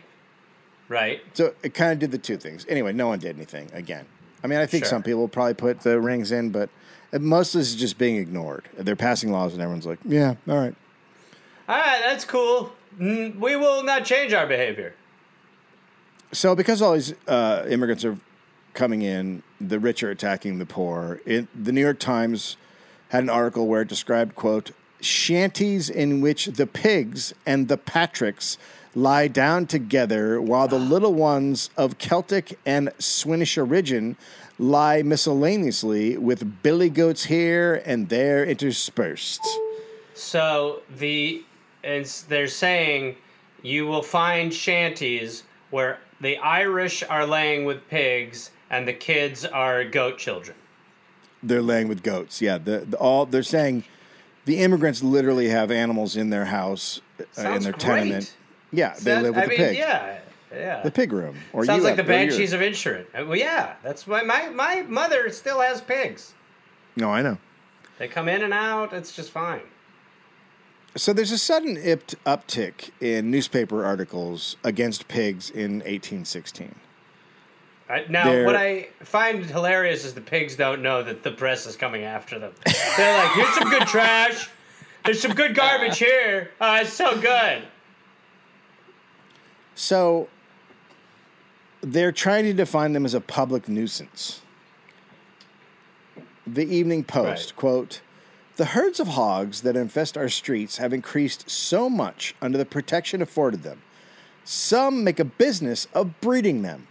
right. So it kind of did the two things. Anyway, no one did anything again. I mean, I think Sure. some people probably put the rings in, but most of this is just being ignored. They're passing laws, and everyone's like, "Yeah, all right." All right, that's cool. Mm, We will not change our behavior. So because all these uh, immigrants are coming in, the rich are attacking the poor. It, the New York Times had an article where it described, "quote shanties in which the pigs and the Patricks lie down together while the little ones of Celtic and Swinish origin lie miscellaneously with billy goats here and there interspersed. So the it's, they're saying you will find shanties where the Irish are laying with pigs and the kids are goat children. They're laying with goats. Yeah, the, the all they're saying the immigrants literally have animals in their house uh, in their great. tenement. Yeah, they live with I the mean, pig. Yeah, yeah. The pig room. Or Sounds like the have- banshees of Inisherin. Uh, Well, yeah, that's why my my mother still has pigs. No, I know. They come in and out. It's just fine. So there's a sudden ipt- uptick in newspaper articles against pigs in 1816. Now, They're- what I find hilarious is the pigs don't know that the press is coming after them. They're like, "Here's some good trash. There's some good garbage here. Oh, it's so good." So they're trying to define them as a public nuisance. The Evening Post, Right. quote, the herds of hogs that infest our streets have increased so much under the protection afforded them. Some make a business of breeding them.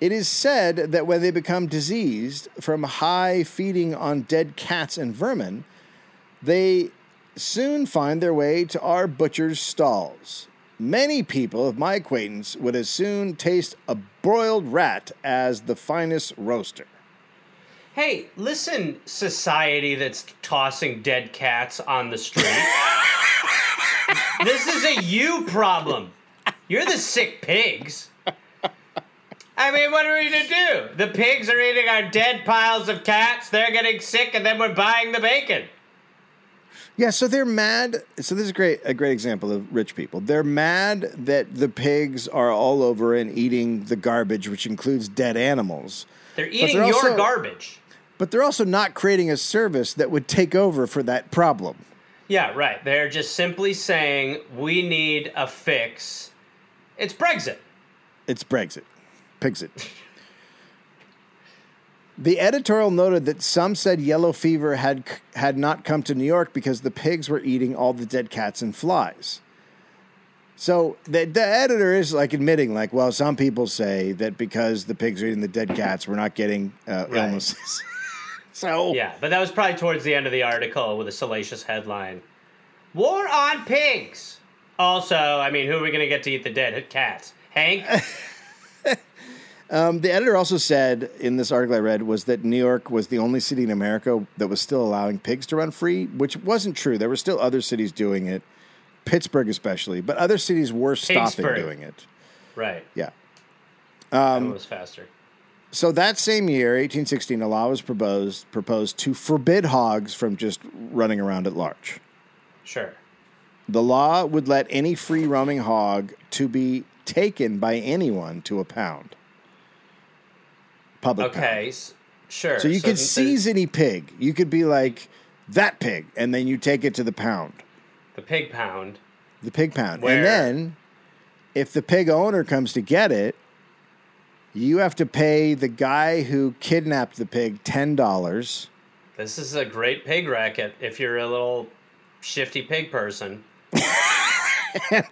It is said that when they become diseased from high feeding on dead cats and vermin, they soon find their way to our butcher's stalls. Many people of my acquaintance would as soon taste a broiled rat as the finest roaster. Hey, listen, society that's tossing dead cats on the street. this is a you problem. You're the sick pigs. I mean, what are we to do? The pigs are eating our dead piles of cats, they're getting sick, and then we're buying the bacon. Yeah, so they're mad. So this is great a great example of rich people. They're mad that the pigs are all over and eating the garbage, which includes dead animals. They're eating they're your also- garbage. But they're also not creating a service that would take over for that problem. Yeah, right. They're just simply saying, we need a fix. It's Brexit. It's Brexit. Pigsit. The editorial noted that some said yellow fever had had not come to New York because the pigs were eating all the dead cats and flies. So the, the editor is like admitting, like, well, some people say that because the pigs are eating the dead cats, we're not getting uh, Right. illnesses. so Yeah, but that was probably towards the end of the article with a salacious headline War on pigs. Also, I mean, who are we going to get to eat the dead cats? Hank? Um, the editor also said in this article I read was that New York was the only city in America that was still allowing pigs to run free, which wasn't true. There were still other cities doing it, Pittsburgh especially, but other cities were stopping Pigsburg. doing it. right. Yeah. Um, that was faster. So that same year, 1816, a law was proposed proposed to forbid hogs from just running around at large. Sure. The law would let any free roaming hog to be taken by anyone to a pound. Public. Okay. s- Sure. So you could th- seize any pig. You could be like that pig, and then you take it to the pound, the pig pound. the pig pound, Where- and then if the pig owner comes to get it, you have to pay the guy who kidnapped the pig ten dollars. This is a great pig racket if you're a little shifty pig person. and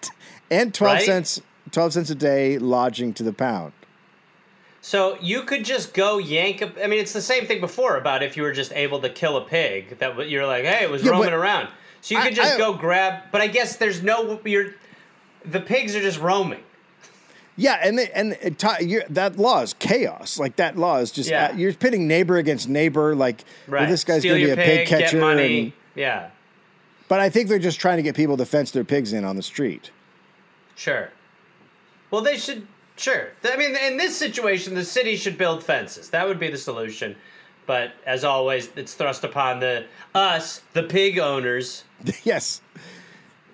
and twelve Right? cents twelve cents a day lodging to the pound. So you could just go yank a. I mean, it's the same thing before about if you were just able to kill a pig. That you're like, hey, it was Yeah, roaming around. So you I- could just I- go grab. But I guess there's no. You're. The pigs are just roaming. Yeah, and they, and it, you're, that law is chaos. Like that law is just Yeah. uh, you're pitting neighbor against neighbor. Like Right. well, this guy's Steal going to be a pig, get catcher. money. and- Yeah. but I think they're just trying to get people to fence their pigs in on the street. Sure. Well, they should. Sure. I mean, in this situation, the city should build fences. That would be the solution. But as always, it's thrust upon the us, the pig owners. yes.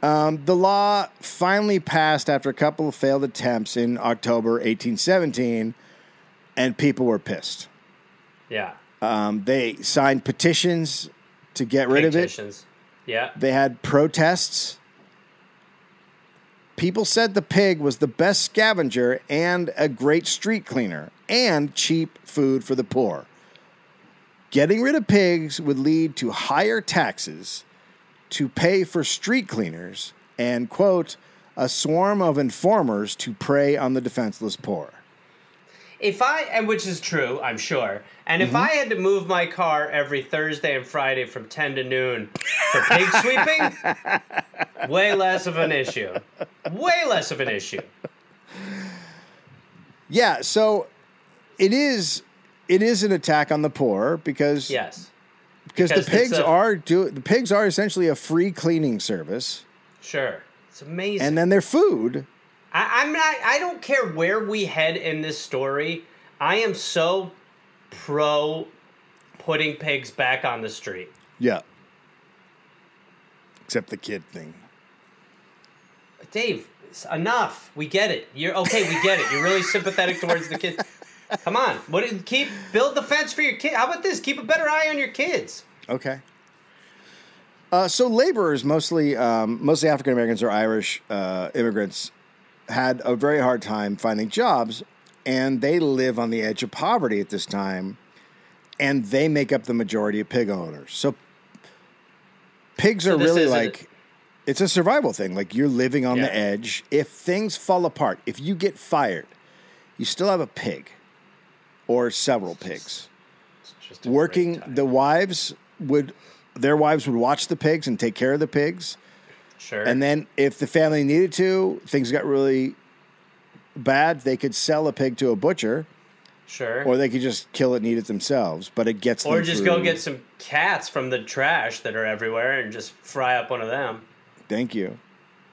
Um, the law finally passed after a couple of failed attempts in October 1817, and people were pissed. Yeah. Um, they signed petitions to get rid of it. Petitions. Yeah. They had protests. People said the pig was the best scavenger and a great street cleaner and cheap food for the poor. Getting rid of pigs would lead to higher taxes, to pay for street cleaners and, quote, a swarm of informers to prey on the defenseless poor. If I, and which is true, I'm sure, and if mm-hmm. I had to move my car every Thursday and Friday from 10 to noon for pig sweeping, way less of an issue. Way less of an issue. Yeah, so it is it is an attack on the poor because Yes. because the because it's pigs a- are do the pigs are essentially a free cleaning service Sure. It's amazing. and then their food I, I'm not. I don't care where we head in this story. I am so pro putting pigs back on the street. yeah except the kid thing Dave, enough. We get it. You're okay. We get it. You're really sympathetic towards the kids. Come on. What? Keep build the fence for your kid. How about this? Keep a better eye on your kids. okay uh, so laborers mostly um, mostly african americans or irish uh, immigrants had a very hard time finding jobs and they live on the edge of poverty at this time and they make up the majority of pig owners. So pigs So are this really isn't- like it's a survival thing. Like you're living on Yeah. the edge. If things fall apart if you get fired you still have a pig or several pigs. Just working the wives would their wives would watch the pigs and take care of the pigs sure. and then if the family needed to things got really bad they could sell a pig to a butcher sure. or they could just kill it and eat it themselves but it gets Or just go get some cats from the trash that are everywhere and just fry up one of them. thank you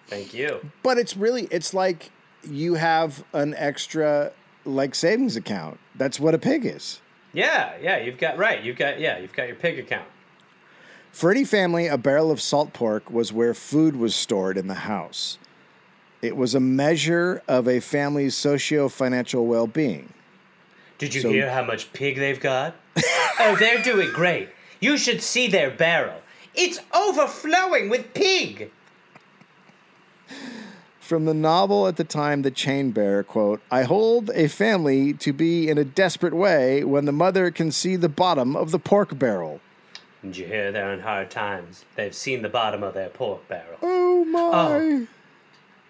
Thank you. but it's really it's like you have an extra like savings account that's what a pig is Yeah, yeah. You've got right. You've got yeah. You've got your pig account. For any family, a barrel of salt pork was where food was stored in the house. It was a measure of a family's socio financial well being. Did you So- hear how much pig they've got? oh, they're doing great. You should see their barrel. It's overflowing with pig. From the novel at the time, The Chain Bearer, quote, I hold a family to be in a desperate way when the mother can see the bottom of the pork barrel. Did you hear they're in hard times? They've seen the bottom of their pork barrel. Oh my. Oh.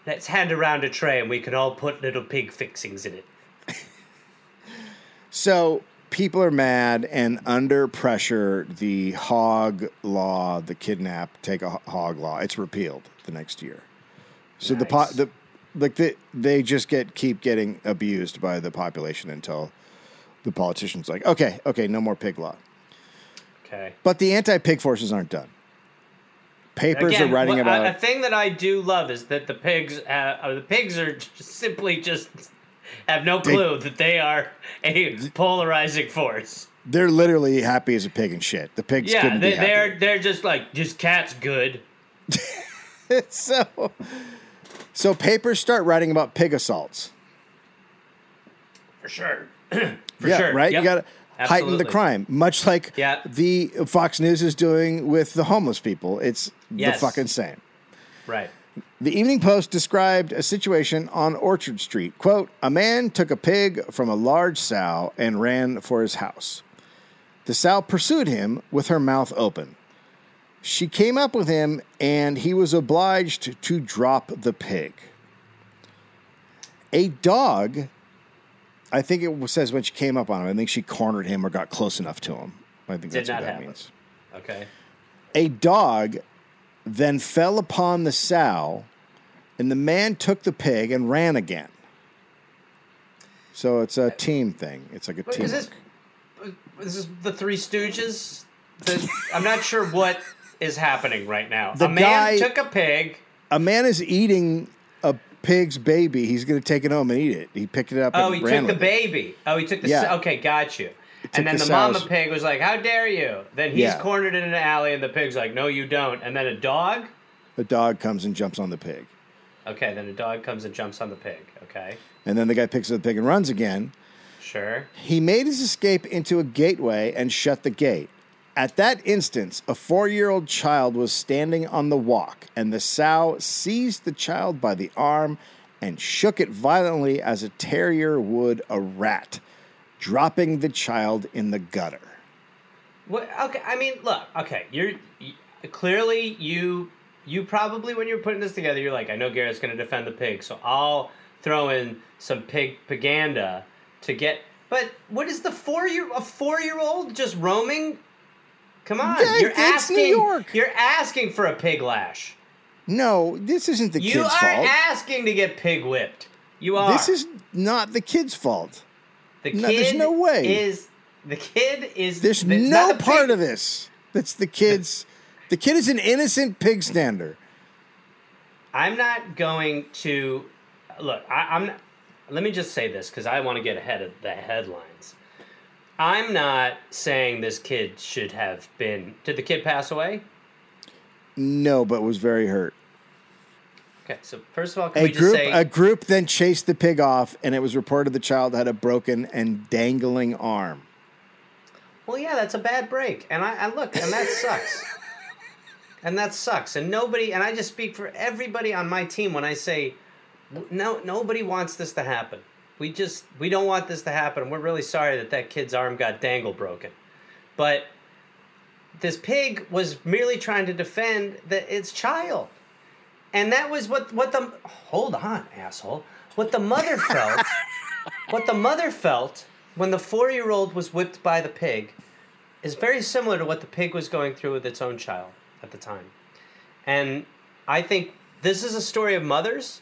Let's hand around a tray and we can all put little pig fixings in it. So people are mad and under pressure. The hog law, the kidnap, take a hog law, it's repealed the next year. So the po- Nice. the like the, they just get keep getting abused by the population until the politicians like okay okay no more pig law. Okay. But the anti-pig forces aren't done. Papers Again, are writing what- about a, a thing that I do love is that the pigs, uh, uh, the pigs are just simply just have no They- clue that they are a polarizing force. they're literally happy as a pig and shit. The pigs Yeah, couldn't they, be they're they're just like this cat's good. so so papers start writing about pig assaults. For sure. For yeah, sure. right. Yep. You got to heighten the crime, much like Yeah. the Fox News is doing with the homeless people. It's Yes. the fucking same. Right. The Evening Post described a situation on Orchard Street. Quote, a man took a pig from a large sow and ran for his house. The sow pursued him with her mouth open. She came up with him and he was obliged to drop the pig. A dog, I think it says when she came up on him, I think she cornered him or got close enough to him. I think Did that's what that happen. means. Okay. A dog then fell upon the sow, and the man took the pig and ran again. So it's a team thing. It's like a Wait, team. is this is this the Three Stooges? The, I'm not sure what is happening right now. The a man guy- took a pig. A man is eating a pig's baby. He's going to take it home and eat it. He picked it up. Oh, he took the it. baby. Oh, he took the. Yeah. Okay, got you. And then the the, mama pig was like, "How dare you?" Then he's Yeah. cornered in an alley, and the pig's like, "No, you don't." And then a dog. A dog comes and jumps on the pig, Okay, then a dog comes and jumps on the pig. Okay, and then the guy picks up the pig and runs again. sure. He made his escape into a gateway and shut the gate. At that instant, a four year old child was standing on the walk, and the sow seized the child by the arm and shook it violently as a terrier would a rat, dropping the child in the gutter. What? Okay, I mean, look. Okay, you're. you- clearly you you probably when you're putting this together, you're like, I know Gareth's going to defend the pig, so I'll throw in some pig propaganda to get. But what is the four year a four year old just roaming? Come on, Yeah, you're asking. New York. You're asking for a pig lash. No, this isn't the You kid's fault. You are asking to get pig whipped. You are. this is not the kid's fault. the no, kid. there's no way. Is the kid is There's no the part pig. of this that's the kid's. The kid is an innocent pig stander. I'm not going to look. I, I'm. Let me just say this because I want to get ahead of the headlines. I'm not saying this kid should have been. Did the kid pass away? No, but was very hurt. Okay, so first of all, can A we just group, say a group then chased the pig off, and it was reported the child had a broken and dangling arm. Well, yeah, that's a bad break, and I, I look, and that sucks, and that sucks, and nobody, and I just speak for everybody on my team when I say, no, nobody wants this to happen. We just, we don't want this to happen. We're really sorry that that kid's arm got dangle broken, but this pig was merely trying to defend the, its child, and that was what what the hold on, asshole, what the mother felt what the mother felt when the four year old was whipped by the pig is very similar to what the pig was going through with its own child at the time. And I think this is a story of mothers,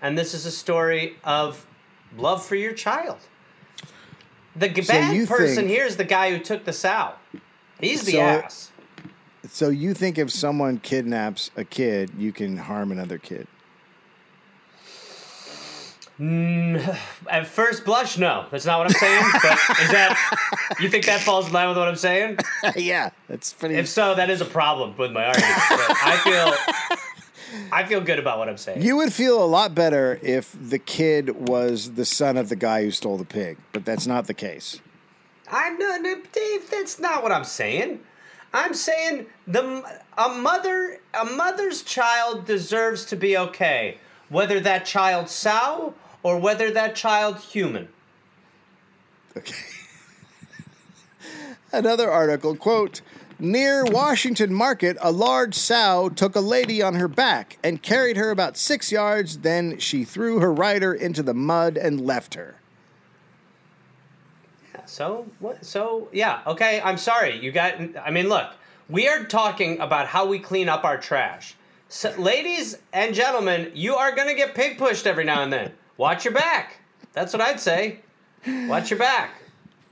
and this is a story of love for your child. The So bad person think- here is the guy who took the sow. He's the So- ass. So you think if someone kidnaps a kid, you can harm another kid? Mm, at first blush, no. That's not what I'm saying. but is that, you think that falls in line with what I'm saying? yeah, that's pretty. If so, that is a problem with my argument. But I feel I feel good about what I'm saying. you would feel a lot better if the kid was the son of the guy who stole the pig, but that's not the case. I'm not, no, Dave. That's not what I'm saying. I'm saying the a mother a mother's child deserves to be okay, whether that child sow or whether that child human. Okay. Another article quote Near Washington Market, a large sow took a lady on her back and carried her about six yards. Then she threw her rider into the mud and left her. So what? So yeah, okay. I'm sorry. You got. I mean, look. We are talking about how we clean up our trash. So, ladies and gentlemen, you are gonna get pig pushed every now and then. Watch your back. That's what I'd say. Watch your back.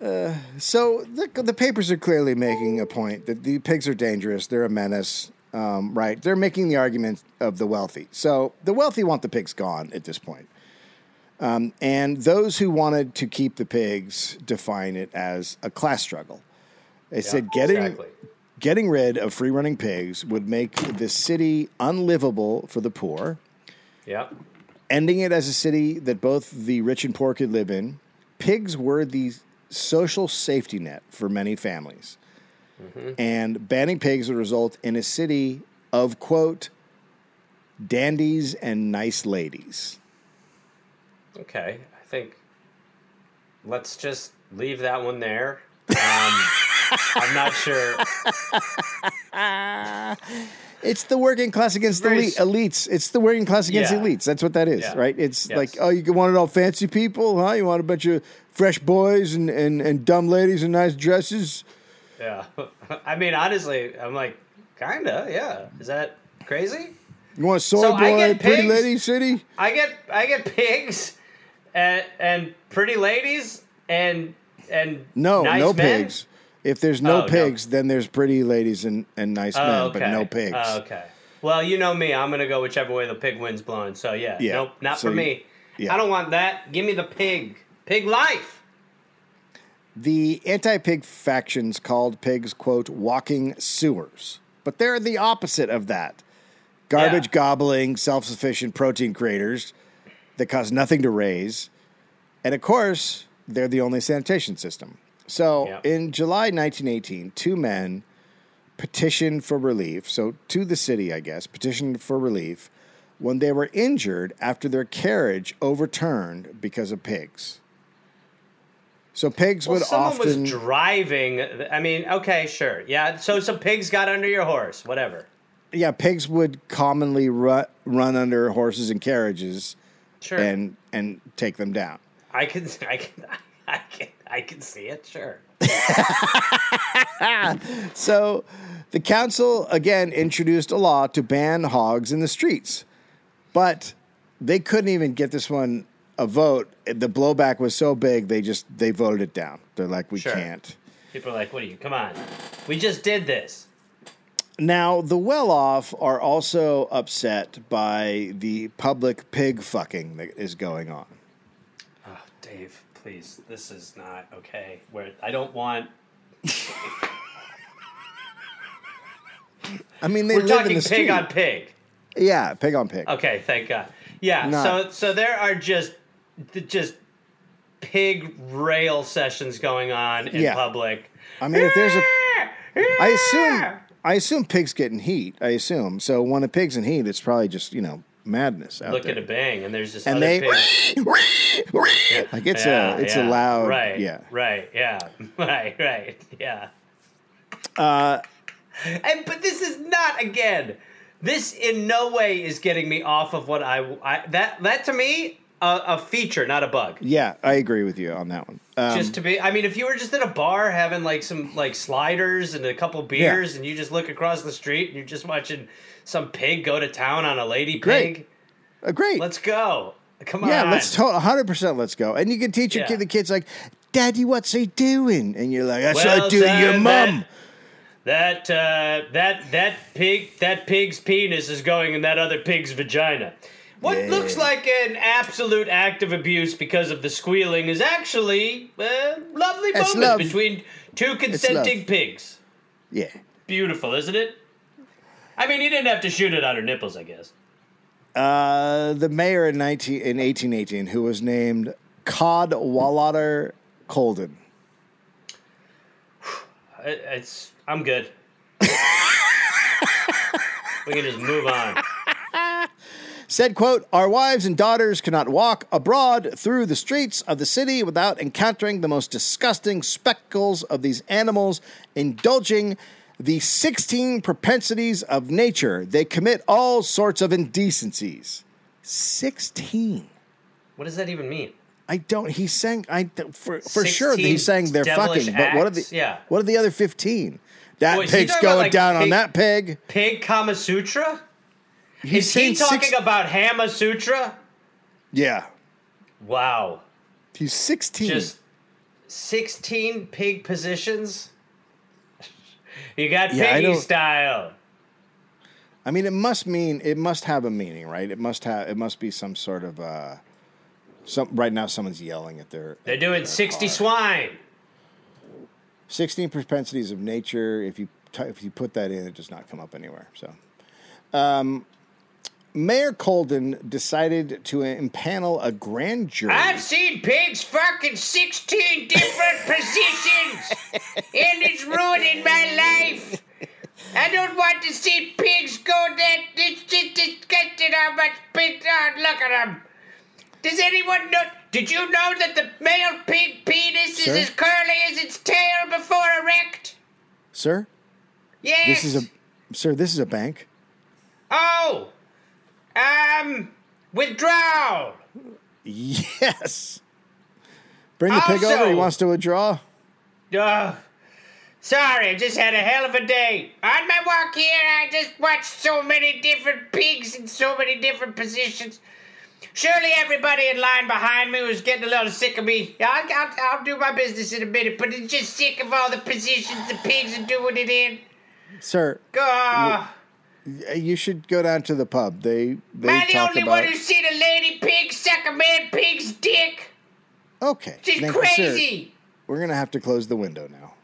So the, the papers are clearly making a point that the pigs are dangerous. They're a menace, um, right? They're making the argument of the wealthy. So the wealthy want the pigs gone at this point. Um, and those who wanted to keep the pigs define it as a class struggle. They said getting exactly. getting rid of free running pigs would make the city unlivable for the poor, Yep. ending it as a city that both the rich and poor could live in. Pigs were the social safety net for many families. And banning pigs would result in a city of, quote, dandies and nice ladies. Okay. I think. Let's just leave that one there. Um, I'm not sure. It's the working class against the elite, elites. It's the working class against Yeah. elites. That's what that is, Yeah. right? It's Yes. like, oh, you want it all fancy people, huh? You want a bunch of fresh boys and, and, and dumb ladies in nice dresses? Yeah. I mean, honestly, I'm like, kinda. Yeah. Is that crazy? You want a soy So boy, pretty lady city? I get I get pigs and and pretty ladies and and No, nice no men? pigs. If there's no Oh, no. pigs, then there's pretty ladies and, and nice Oh, men, okay. but no pigs. Oh, okay. Well, you know me. I'm gonna go whichever way the pig wind's blowing. So yeah. Yeah. Nope. Not So for you- me. yeah. I don't want that. Give me the pig. Pig life. The anti pig factions called pigs, quote, walking sewers. But they're the opposite of that garbage Yeah. gobbling, self sufficient protein creators that cost nothing to raise. And of course, they're the only sanitation system. So Yeah. in July 1918, two men petitioned for relief. So to the city, I guess, petitioned for relief when they were injured after their carriage overturned because of pigs. So pigs Well, would someone often. was driving. I mean, okay, sure, yeah. So some pigs got under your horse, whatever. yeah, pigs would commonly run run under horses and carriages Sure, and and take them down. I can, I can, I can, I can see it. Sure. So the council again introduced a law to ban hogs in the streets, but they couldn't even get this one a vote. The blowback was so big they just they voted it down. They're like, we Sure. can't. People are like, "What are you? Come on, we just did this." Now the well-off are also upset by the public pig fucking that is going on. Oh, Dave, please, this is not okay. Where I don't want. I mean, they We're live in talking the pig street. on pig. Yeah, pig on pig. Okay, thank God. Yeah, Not- so so there are just th- just pig rail sessions going on in Yeah. public. I mean, if there's a, I assume, I assume pigs get in heat. I assume so. When a pig's in heat, it's probably just you know madness out look there. at a bang, and there's just and other they pigs. like it's Yeah, a it's yeah. a loud right, yeah. right, yeah, right, right, yeah. Uh, and but this is not again. This in no way is getting me off of what I, I that that to me a, a feature, not a bug. Yeah, I agree with you on that one. Um, just to be i mean if you were just at a bar having like some like sliders and a couple beers and you just look across the street and you're just watching some pig go to town on a lady Great. pig uh, great. let's go come on. yeah, let's to- 100% let's go. And you can teach your Yeah. kid the kids like, "Daddy, what's he doing?" And you're like, "That's what Well, I do your mom. mum." that uh, that that pig that pig's penis is going in that other pig's vagina what Yeah. looks like an absolute act of abuse because of the squealing is actually a lovely It's moment love. between two consenting pigs Yeah. Beautiful, isn't it? I mean, he didn't have to shoot it on her nipples, I guess. Uh, the mayor in 19 in 1818 who was named Cadwallader Colden. It's I'm good. we can just move on. Said quote our wives and daughters cannot walk abroad through the streets of the city without encountering the most disgusting spectacles of these animals indulging the 16 propensities of nature they commit all sorts of indecencies 16 What does that even mean? I don't. He's saying I for for sure that 16 he's saying they're fucking. But what are the? Yeah. what are the other fifteen? That he pig's going like, down on that pig. Pig Kama Sutra? He's Is he talking six- about Hama Sutra? Yeah, Wow. he's sixteen. Just 16 pig positions? You got Yeah, piggy don't- style. I mean, it must mean it must have a meaning, right? It must have. It must be some sort of. uh Some right now, someone's yelling at their. They're doing 60 swine. Sixteen propensities of nature. If you if you put that in, it does not come up anywhere. So, um, Mayor Colden decided to impanel a grand jury. I've seen pigs fucking 16 different positions, and it's ruining my life. I don't want to see pigs go that. It's just disgusting how much pigs are. Look at them. Does anyone know? Did you know that the male pig penis Sir? is as curly as its tail before erect? Sir, Yes. this is a sir. This is a bank. Oh! Um. Withdrawal! Yes. Bring the pig over. He wants to withdraw. Ugh. Sorry, I just had a hell of a day. On my walk here, I just watched so many different pigs in so many different positions. Surely everybody in line behind me was getting a little sick of me. I'll, I'll, I'll do my business in a minute, but it's just sick of all the positions the pigs are doing it in. Sir, Gah. You should go down to the pub. They they Am I the talk only about. one who's seen a lady pig suck a man pig's dick? okay. She's thank you, crazy. We're gonna have to close the window now.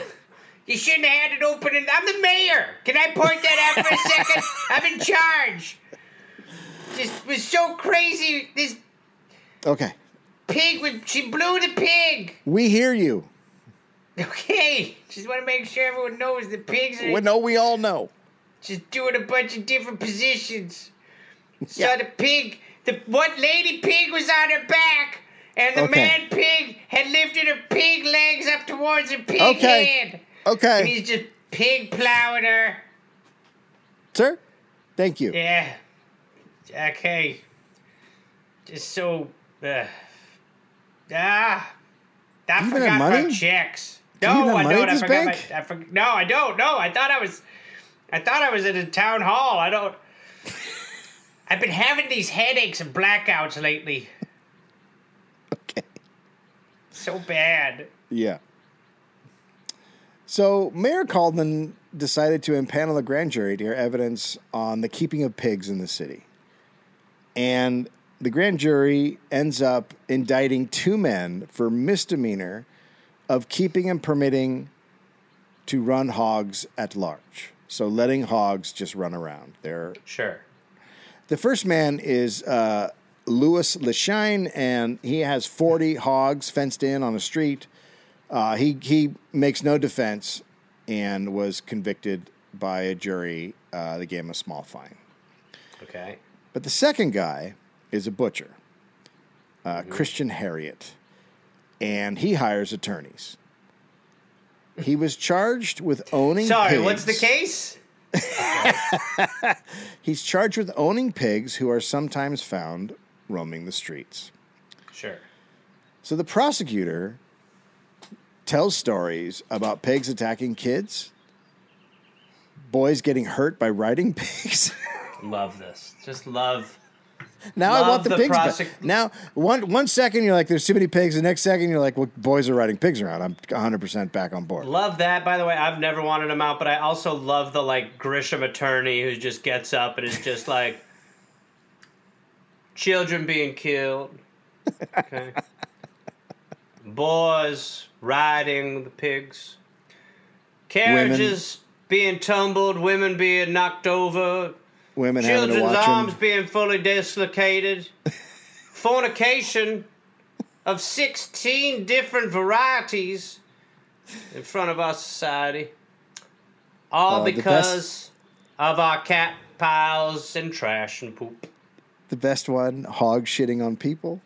You shouldn't have had it open. And I'm the mayor. Can I point that out for a second? I'm in charge. This was so crazy. This Okay. pig was. She blew the pig. We hear you. Okay. Just want to make sure everyone knows the pigs are We know we all know. Just doing a bunch of different positions. Yeah. So the pig, the one lady pig was on her back, And the Okay. man pig had lifted her pig legs up towards her pig Okay. head. Okay. And he's just pig plowing her. Sir, thank you. Yeah. Okay. Just so. Uh, ah. I You forgot my checks. Do you No, even have I money don't. at I this bank? my. I for, no, I don't. No, I thought I was. I thought I was at a town hall. I don't. I've been having these headaches and blackouts lately. Okay. So bad. Yeah. So Mayor Colden decided to impanel a grand jury to hear evidence on the keeping of pigs in the city. And the grand jury ends up indicting two men for misdemeanor of keeping and permitting to run hogs at large. So letting hogs just run around. They're Sure. the first man is uh, Louis Leshine, and he has 40 hogs fenced in on a street. Uh, he, he makes no defense and was convicted by a jury. Uh, they gave him a small fine. Okay. But the second guy is a butcher, uh, Christian Harriet, and he hires attorneys. He was charged with owning Sorry, pigs. what's the case? He's charged with owning pigs who are sometimes found roaming the streets. Sure. So the prosecutor tells stories about pigs attacking kids, boys getting hurt by riding pigs. Love this. Just love. Now I want the, the pigs back. Now one one second you're like there's too many pigs, the next second you're like well boys are riding pigs around. I'm 100% back on board. Love that. By the way, I've never wanted him out, but I also love the like Grisham attorney who just gets up and is just like, children being killed, okay, boys riding the pigs, carriages being tumbled, women being knocked over, Women children's arms them. being fully dislocated, fornication of 16 different varieties in front of our society, all Uh, because of our cat piles and trash and poop. The best one, hog shitting on people.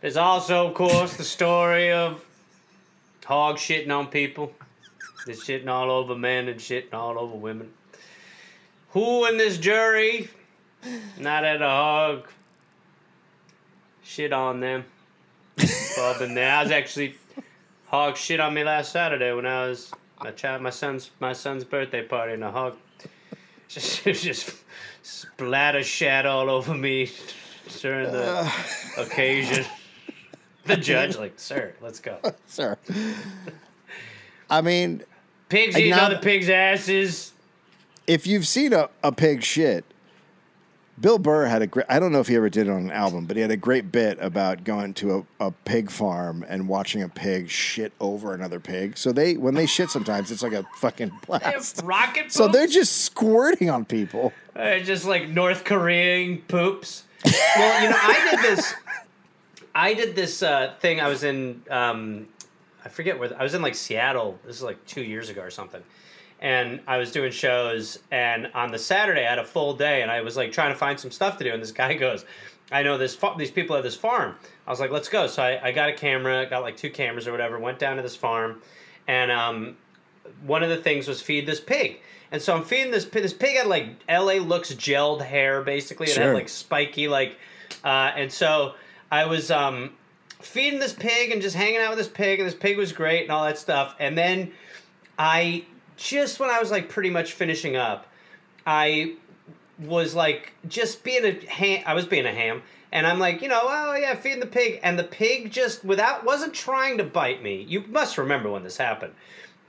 There's also, of course, the story of hog shitting on people. They're shitting all over men and shitting all over women. Who in this jury not at a hog shit on them? Well, been there. I was actually hog shit on me last Saturday when I was my child, my son's my son's birthday party, and a hog just just splatter shat all over me during the occasion. The judge, like, sir, let's go. Sir. I mean, Pigs eating other pigs' asses. If you've seen a, a pig shit, Bill Burr had a great, I don't know if he ever did it on an album, but he had a great bit about going to a, a pig farm and watching a pig shit over another pig. So they, when they shit sometimes, it's like a fucking They blast. have rocket So they're just squirting on people. Uh, just like North Korean poops. well, you know, I did this. I did this uh, thing. I was in. Um, I forget where. I was in like Seattle. This is like two years ago or something. And I was doing shows, and on the Saturday I had a full day, and I was like trying to find some stuff to do. And this guy goes, "I know this. Fa- these people at this farm." I was like, "Let's go." So I, I got a camera, got like two cameras or whatever. Went down to this farm, and um, one of the things was feed this pig. And so I'm feeding this pig. This pig had like LA looks gelled hair, basically. And it Sure. had like spiky, like, uh, and so I was um, feeding this pig and just hanging out with this pig, and this pig was great and all that stuff. And then I just when I was like pretty much finishing up, I was like just being a ham. I was being a ham, and I'm like, you know, oh yeah, feeding the pig, and the pig just without wasn't trying to bite me. You must remember when this happened,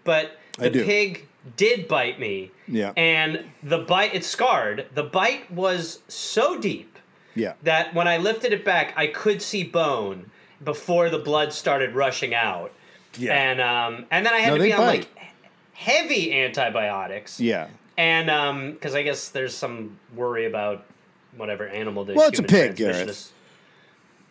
but the pig did bite me. Yeah. and the bite it scarred. The bite was so deep Yeah. that when I lifted it back, I could see bone before the blood started rushing out. Yeah. And um, and then I had No, to be on bite. like heavy antibiotics. Yeah. And um, because I guess there's some worry about whatever animal disease. Well, it's a pig,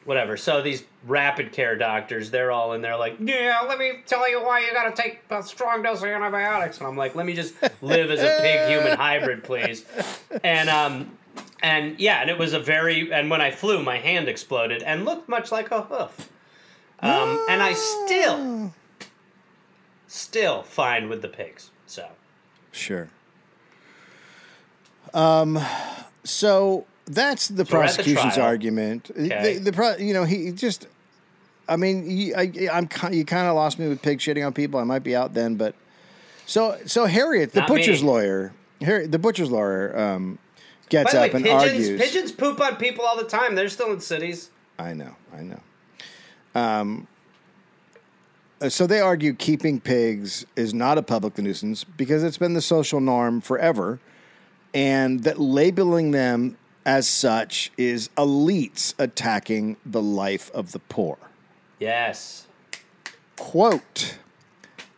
Whatever. So these rapid care doctors, they're all in there like, yeah, let me tell you why you got to take a strong dose of antibiotics. And I'm like, let me just live as a pig human hybrid, please. And um, And yeah, and it was a very and when I flew, my hand exploded and looked much like a hoof. Um, and I still, still fine with the pigs. So Sure. Um, so that's the So we're the prosecution's argument. Okay. The, the pro, you know, he just, I mean, he, I, I'm you kind of lost me with pig shitting on people. I might be out then, but so so Harriet, the Not butcher's me. lawyer, Harriet, the butcher's lawyer, um, by gets way, up and pigeons argues. pigeons poop on people all the time. They're still in cities. I know, I know. Um, Uh, so they argue keeping pigs is not a public nuisance because it's been the social norm forever, and that labeling them as such is elites attacking the life of the poor. Yes. Quote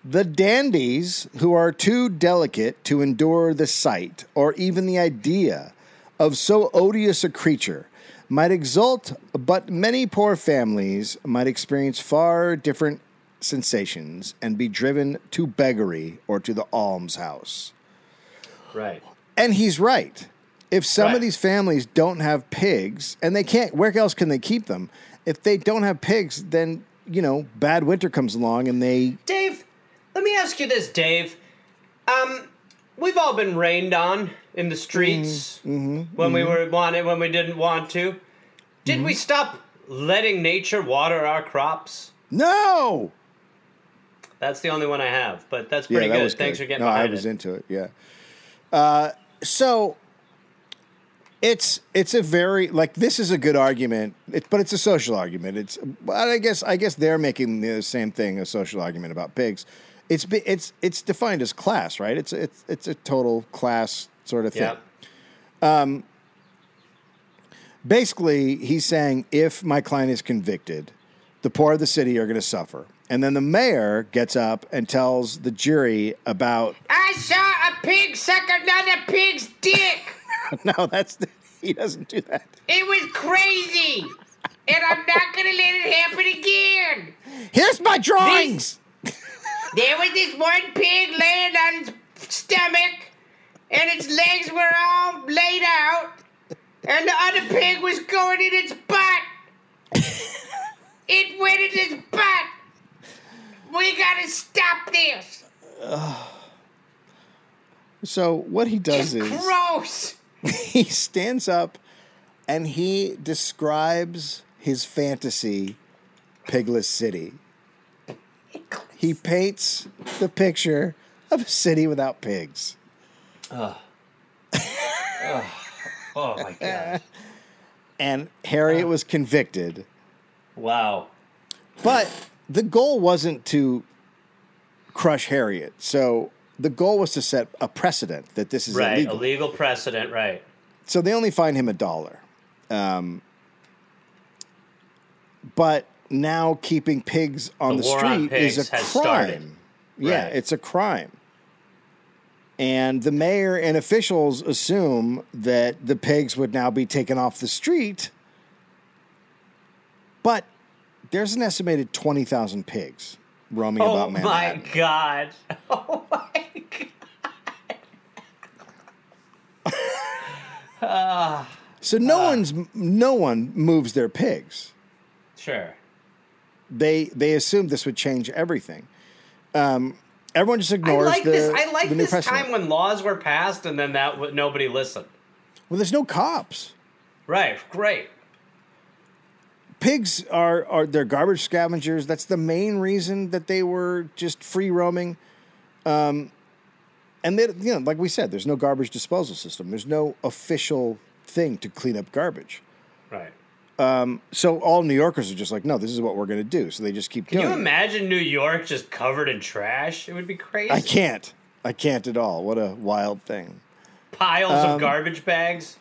The dandies who are too delicate to endure the sight or even the idea of so odious a creature might exult, but many poor families might experience far different sensations and be driven to beggary or to the almshouse. Right. And he's right. If some Right. of these families don't have pigs, and they can't, where else can they keep them? If they don't have pigs, then, you know, bad winter comes along and they Dave, let me ask you this, Dave. Um, we've all been rained on in the streets mm, mm-hmm, when we mm-hmm. were wanted, when we didn't want to. Did we mm-hmm. stop letting nature water our crops? No. That's the only one I have, but that's pretty good. Thanks for getting no, behind I was it. into it. Yeah. Uh, so it's it's a very like this is a good argument, it, but it's a social argument. It's but I guess I guess they're making the same thing a social argument about pigs. It's it's it's defined as class, right? It's it's it's a total class sort of thing. Yeah. Basically, he's saying if my client is convicted, the poor of the city are going to suffer. And then the mayor gets up and tells the jury about I saw a pig suck another pig's dick. no, that's he doesn't do that. It was crazy. And I'm not gonna let it happen again. Here's my drawings. There was this one pig laying on its stomach, and its legs were all laid out, and the other pig was going in its butt. it went in its butt. We gotta stop this. So what he does It's is gross. he stands up and he describes his fantasy pigless city. He paints the picture of a city without pigs. Oh my god! And Harriet was convicted, Wow. but the goal wasn't to crush Harriet. So the goal was to set a precedent that this is Right. illegal. Illegal precedent. Right. So they only fine him a dollar. Um, but now keeping pigs on The the, war on street is a crime. started. Yeah, Right. it's a crime. And the mayor and officials assume that the pigs would now be taken off the street. But there's an estimated 20,000 pigs roaming. Oh about my god! Oh my god! So no one's no one moves their pigs. Sure. they they assumed this would change everything. Um, everyone just ignores I like the, this. I like this precedent. time when laws were passed and then that nobody listened. well, there's no cops. Right. Great. Pigs are are they're garbage scavengers. That's the main reason that they were just free roaming. Um, and they, you know, like we said, there's no garbage disposal system. There's no official thing to clean up garbage. Right. So all New Yorkers are just like, no, this is what we're going to do. So they just keep Can doing you it. imagine New York just covered in trash? It would be crazy. I can't. I can't at all. What a wild thing. Piles Um, of garbage bags.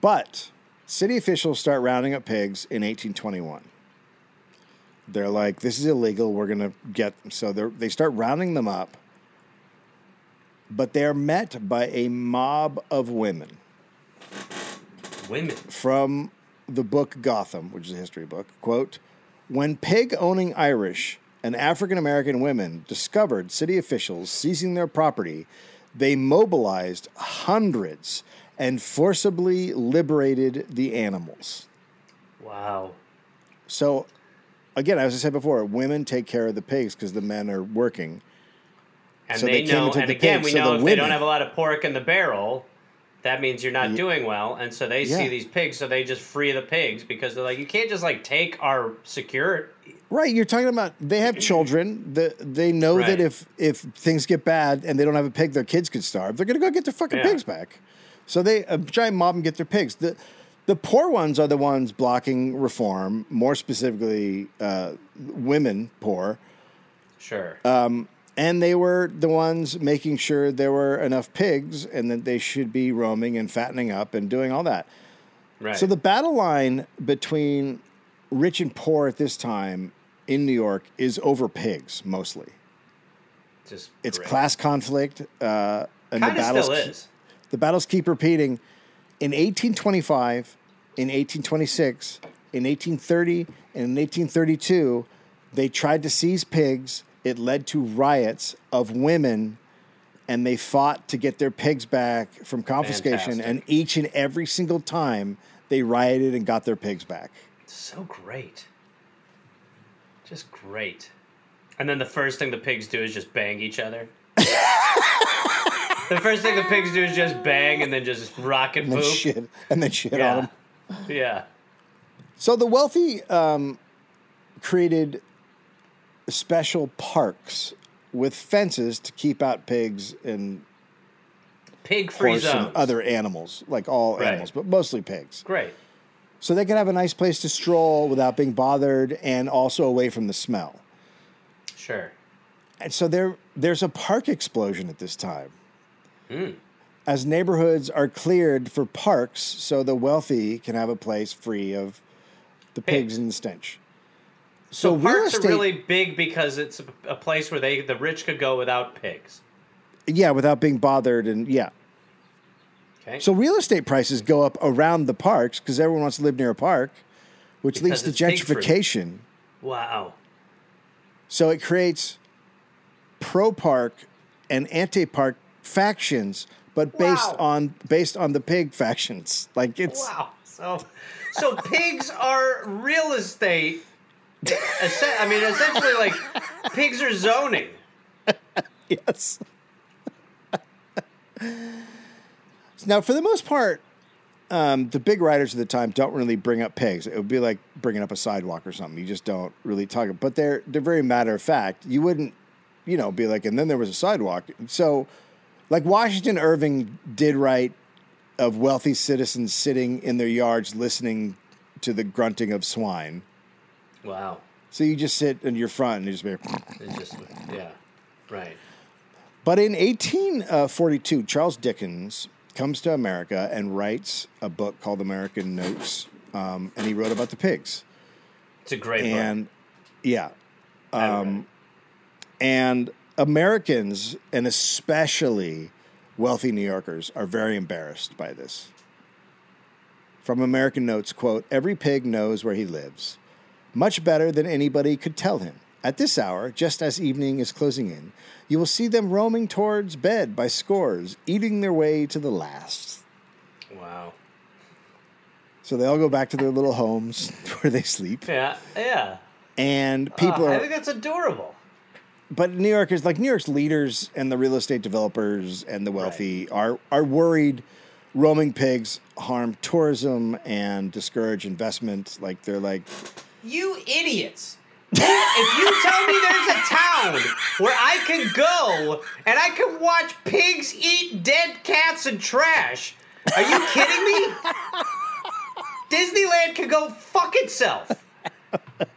But city officials start rounding up pigs in 1821. They're like, this is illegal. We're going to get. So they they start rounding them up. But they're met by a mob of women Women. from the book Gotham, which is a history book. Quote When pig owning Irish and African American women discovered city officials seizing their property, they mobilized hundreds and forcibly liberated the animals. Wow. So, again, as I said before, women take care of the pigs because the men are working. And So they, they know, and again, pigs, we so know the if they don't have a lot of pork in the barrel, that means you're not doing well. And so they see these pigs, so they just free the pigs because they're like, you can't just like take our secure. Right, you're talking about they have children. The, they know Right. that if if things get bad and they don't have a pig, their kids could starve. They're gonna go get their fucking Yeah. pigs back. So they a giant mob and get their pigs. The the poor ones are the ones blocking reform. More specifically, uh, women poor, Sure. and they were the ones making sure there were enough pigs and that they should be roaming and fattening up and doing all that. right. So the battle line between rich and poor at this time in New York is over pigs mostly. just It's great. class conflict, uh, and the Kind of battles still is. The battles keep repeating. In 1825, in 1826, in 1830, and in 1832, they tried to seize pigs. It led to riots of women, and they fought to get their pigs back from confiscation. Fantastic. And each and every single time, they rioted and got their pigs back. So great. Just great. And then the first thing the pigs do is just bang each other. the first thing the pigs do is just bang and then just rock and And then poop. shit, and then shit yeah. on them. Yeah. So the wealthy um, created special parks with fences to keep out pigs and Pig free zones. and other animals, like all Right. animals, but mostly pigs. Great. So they can have a nice place to stroll without being bothered and also away from the smell. Sure. And so there, there's a park explosion at this time. Hmm. As neighborhoods are cleared for parks, so the wealthy can have a place free of the pigs Pigs. and the stench. So, real parks estate- are really big because it's a, place where they the rich could go without pigs. Yeah, without being bothered, and yeah. Okay. So real estate prices go up around the parks because everyone wants to live near a park, which Because leads to it's pig free. gentrification. wow. So it creates pro park and anti park factions, but based Wow. on based on the pig factions. Like it's Wow. So so pigs are real estate. I mean, essentially, like pigs are zoning. yes. now, for the most part, um, the big writers of the time don't really bring up pigs. It would be like bringing up a sidewalk or something. You just don't really talk. But they're they're very matter of fact. You wouldn't, you know, be like, and then there was a sidewalk. So, like Washington Irving did write of wealthy citizens sitting in their yards listening to the grunting of swine. Wow. So you just sit in your front and you just be. Just yeah. Right. But in 1842, Charles Dickens comes to America and writes a book called American Notes, um, and he wrote about the pigs. It's a great And yeah, book. Read it. um, and Americans, and especially wealthy New Yorkers, are very embarrassed by this. From American Notes, quote, every pig knows where he lives, much better than anybody could tell him. At this hour, just as evening is closing in, you will see them roaming towards bed by scores, eating their way to the last. wow. So they all go back to their little homes where they sleep. Yeah. Yeah. And people Oh, I think that's adorable. But New Yorkers, like New York's leaders and the real estate developers and the wealthy, are are worried roaming pigs harm tourism and discourage investment. Like they're like, You idiots. if you tell me there's a town where I can go and I can watch pigs eat dead cats and trash, are you kidding me? Disneyland can go fuck itself.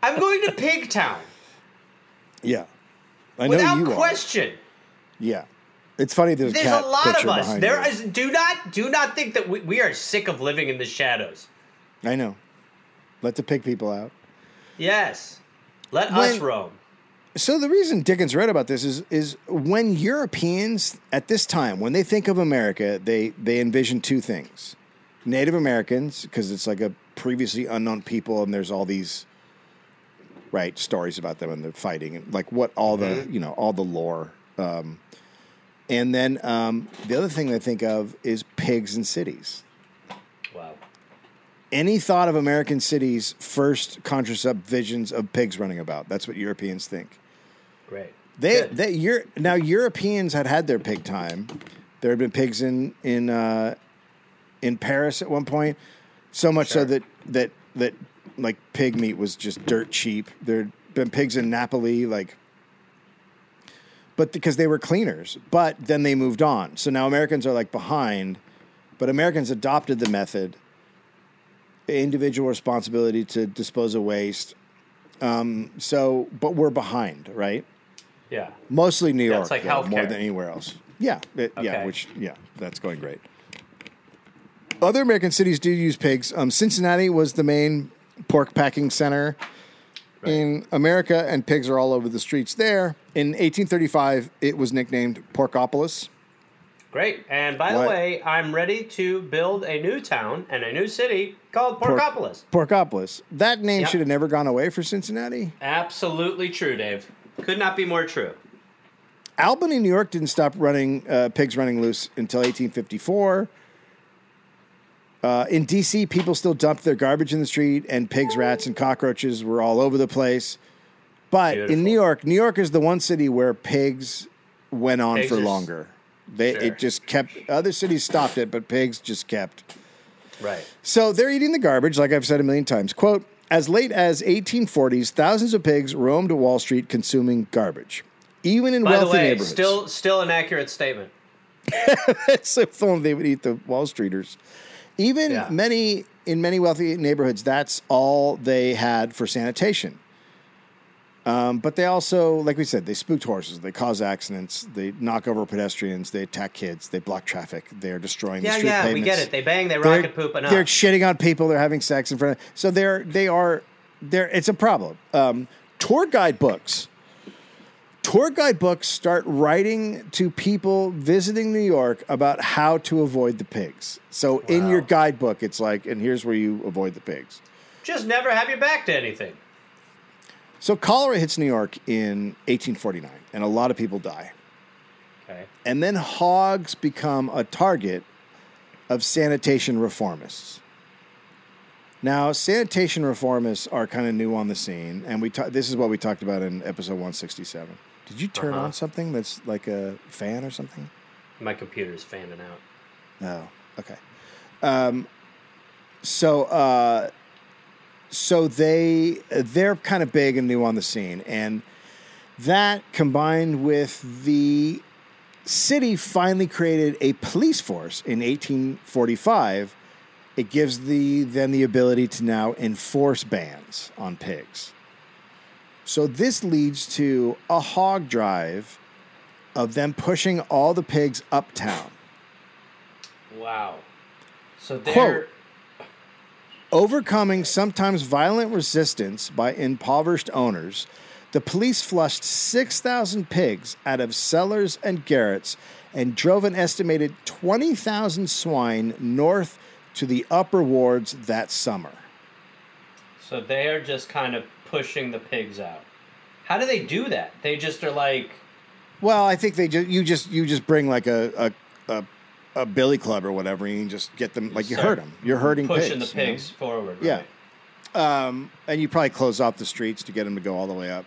I'm going to Pigtown yeah, I know without you question. are. Yeah, it's funny. There's, There's cat a lot of us. There you. is. Do not, do not think that we, we are sick of living in the shadows. I know. Let the pig people out. Yes, let us When- roam. So the reason Dickens read about this is is when Europeans at this time, when they think of America, they they envision two things: Native Americans, because it's like a previously unknown people, and there's all these right stories about them and they're fighting and like what all the you know all the lore. Um, And then um, the other thing I think of is pigs and cities. Wow. Any thought of American cities first conjures up visions of pigs running about. That's what Europeans think. Great. They, Good. they, Euro, now Europeans had had their pig time. There had been pigs in in uh, in Paris at one point, so much Sure. so that that that like pig meat was just dirt cheap. There'd been pigs in Napoli, like, but because they were cleaners. But then they moved on. So now Americans are like behind, but Americans adopted the method, individual responsibility to dispose of waste. Um, so, but we're behind, right? yeah. Mostly New York, like though, more than anywhere else. Yeah, it- yeah, which yeah, that's going great. Other American cities do use pigs. Um, Cincinnati was the main pork packing center in America, and pigs are all over the streets there. In 1835, it was nicknamed Porkopolis. Great. And by What? the way, I'm ready to build a new town and a new city called Pork- Porkopolis. Porkopolis. That name Yep. should have never gone away for Cincinnati. Absolutely true, Dave. Could not be more true. Albany, New York didn't stop running uh, pigs running loose until 1854. Uh, in D.C., people still dumped their garbage in the street, and pigs, rats, and cockroaches were all over the place. But in New York, New York is the one city where pigs went on Pigs for longer. They Sure. it just kept. Other cities stopped it, but pigs just kept. Right. So they're eating the garbage, like I've said a million times. Quote, as late as 1840s, thousands of pigs roamed Wall Street consuming garbage. Even in By wealthy the way, neighborhoods. still still an accurate statement. it's if only they would eat the Wall Streeters. Even Yeah. many in many wealthy neighborhoods, that's all they had for sanitation. Um, but they also, like we said, they spooked horses. They cause accidents. They knock over pedestrians. They attack kids. They block traffic. They're destroying the Yeah, street yeah, we get it. They bang, they They're- rocket poop enough. They're shitting on people. They're having sex in front of. So they're they are they're. It's a problem. Um, tour guide books. Tour guide books start writing to people visiting New York about how to avoid the pigs. So in your guidebook, it's like, and here's where you avoid the pigs. Just never have your back to anything. So cholera hits New York in 1849, and a lot of people die. Okay. And then hogs become a target of sanitation reformists. Now, sanitation reformists are kind of new on the scene, and we ta- this is what we talked about in episode 167. Did you turn Uh-huh. on something that's like a fan or something? My computer's fanning out. Oh, okay. Um, so, uh, so they they're kind of big and new on the scene, and that combined with the city finally created a police force in 1845. It gives the them the ability to now enforce bans on pigs. So this leads to a hog drive of them pushing all the pigs uptown. Wow. So they're Overcoming sometimes violent resistance by impoverished owners, the police flushed 6,000 pigs out of cellars and garrets and drove an estimated 20,000 swine north to the upper wards that summer. so they are just kind of pushing the pigs out. How do they do that? They just are like Well, I think they just you just you just bring like a a, a, a billy club or whatever, and you just get them like you hurt them. You're hurting pushing pigs, the you know? pigs forward. Yeah. Um, and you probably close off the streets to get them to go all the way up.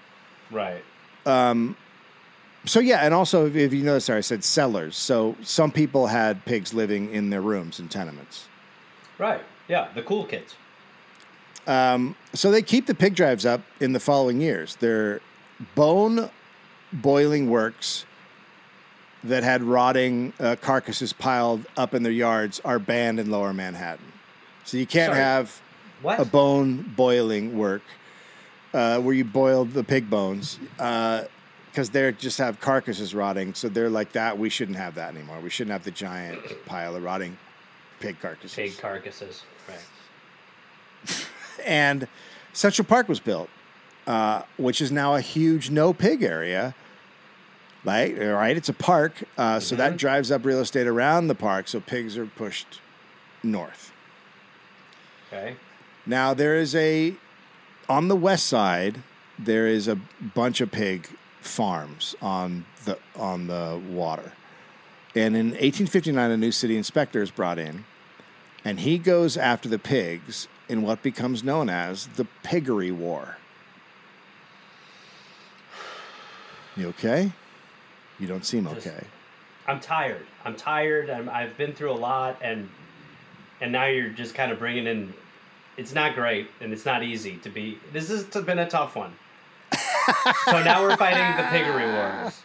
Right. Um, So yeah, and also if, if you notice, there I said cellars. So some people had pigs living in their rooms in tenements. Right. Yeah. The cool kids. So they keep the pig drives up in the following years. They're bone boiling works that had rotting uh, carcasses piled up in their yards are banned in Lower Manhattan. So you can't Sorry. have What? a bone boiling work uh, where you boil the pig bones because they just have carcasses rotting. So they're like that. We shouldn't have that anymore. We shouldn't have the giant pile of rotting pig carcasses. Pig carcasses. Right. And Central Park was built, uh, which is now a huge no pig area. Right, all right. It's a park, uh, so that drives up real estate around the park. So pigs are pushed north. Okay. Now there is a on the west side. There is a bunch of pig farms on the on the water. And in 1859, a new city inspector is brought in, and he goes after the pigs in what becomes known as the Piggery War. You okay? You don't seem Just- okay. I'm tired. I'm tired. I'm, I've been through a lot, and and now you're just kind of bringing in. It's not great, and it's not easy to be. This has been a tough one. so now we're fighting the piggery wars.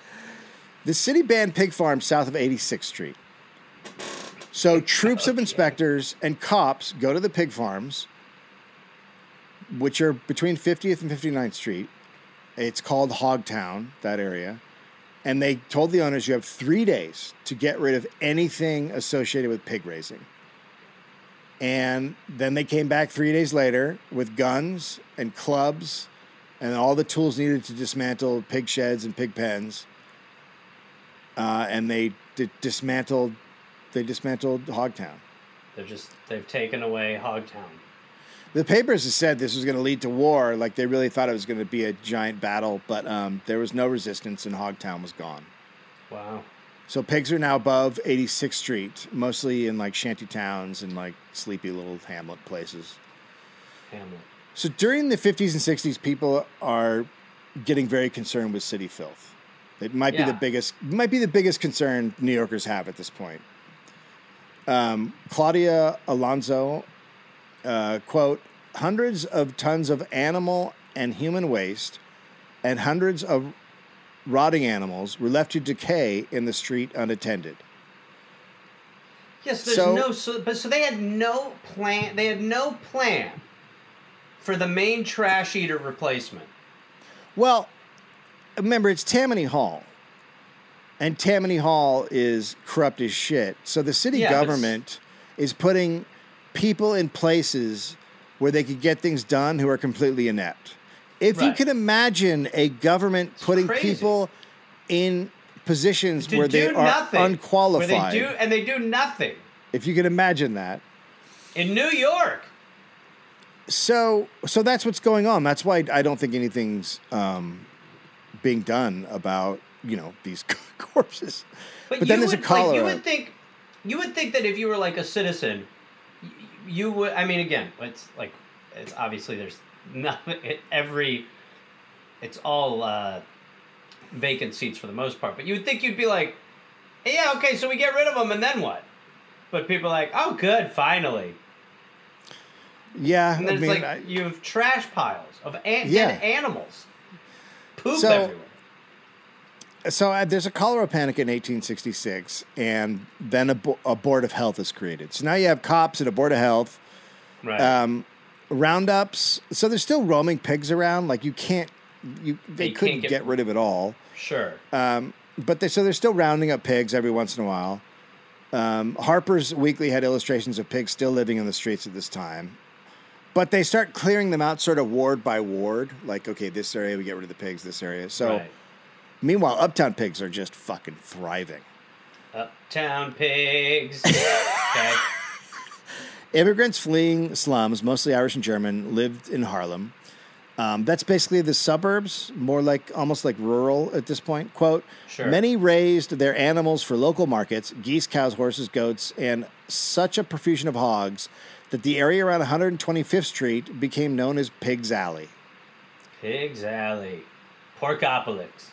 The city banned pig farms south of 86th Street. So troops of inspectors and cops go to the pig farms, which are between 50th and 59th Street. It's called Hogtown, that area. And they told the owners you have three days to get rid of anything associated with pig raising. And then they came back three days later with guns and clubs and all the tools needed to dismantle pig sheds and pig pens uh, and they di- dismantled they dismantled Hogtown. They're just they've taken away Hogtown. The papers have said this was going to lead to war. Like they really thought it was going to be a giant battle, but um, there was no resistance, and Hogtown was gone. Wow. So pigs are now above 86th Street, mostly in like shanty towns and like sleepy little hamlet places. Hamlet. So during the 50s and 60s, people are getting very concerned with city filth. It might be the biggest might be the biggest concern New Yorkers have at this point. Um, Claudia Alonso, uh, quote, hundreds of tons of animal and human waste and hundreds of rotting animals were left to decay in the street unattended. Yes, there's So- no so, but so they had no plan. They had no plan for the main trash eater replacement. Well, remember it's Tammany Hall, and Tammany Hall is corrupt as shit. So the city Yeah, government is putting people in places where they could get things done who are completely inept. If you Right. can imagine a government putting crazy. people in positions To where they are nothing, unqualified, Where they do and they do nothing if you can imagine that, in New York. So, so that's what's going on. That's why I don't think anything's um, being done about you know these corpses. But, then you there's a would, cholera. Like, you would think, you would think that if you were like a citizen, you would. I mean, again, it's like it's obviously there's nothing. It, every, it's all uh, vacant seats for the most part. But you would think you'd be like, yeah, okay, so we get rid of them, and then what? But people are like, oh, good, finally. yeah, And I then mean, it's like I- you have trash piles of an- Yeah. dead animals, poop So- everywhere. So uh, there's a cholera panic in 1866, and then a, bo- a board of health is created. So now you have cops and a board of health. Right. Um, roundups. So there's still roaming pigs around. Like you can't, you they You couldn't get, get- rid of it all. sure. Um, but they, so they're still rounding up pigs every once in a while. Um, Harper's Weekly had illustrations of pigs still living in the streets at this time. But they start clearing them out sort of ward by ward. Like, okay, this area, we get rid of the pigs, this area. So, right. Meanwhile, uptown pigs are just fucking thriving. Uptown pigs. okay. Immigrants fleeing slums, mostly Irish and German, lived in Harlem. Um, that's basically the suburbs, more like almost like rural at this point. Quote: Sure. Many raised their animals for local markets: geese, cows, horses, goats, and such a profusion of hogs that the area around 125th Street became known as Pigs Alley. Pigs Alley. Porkopolis.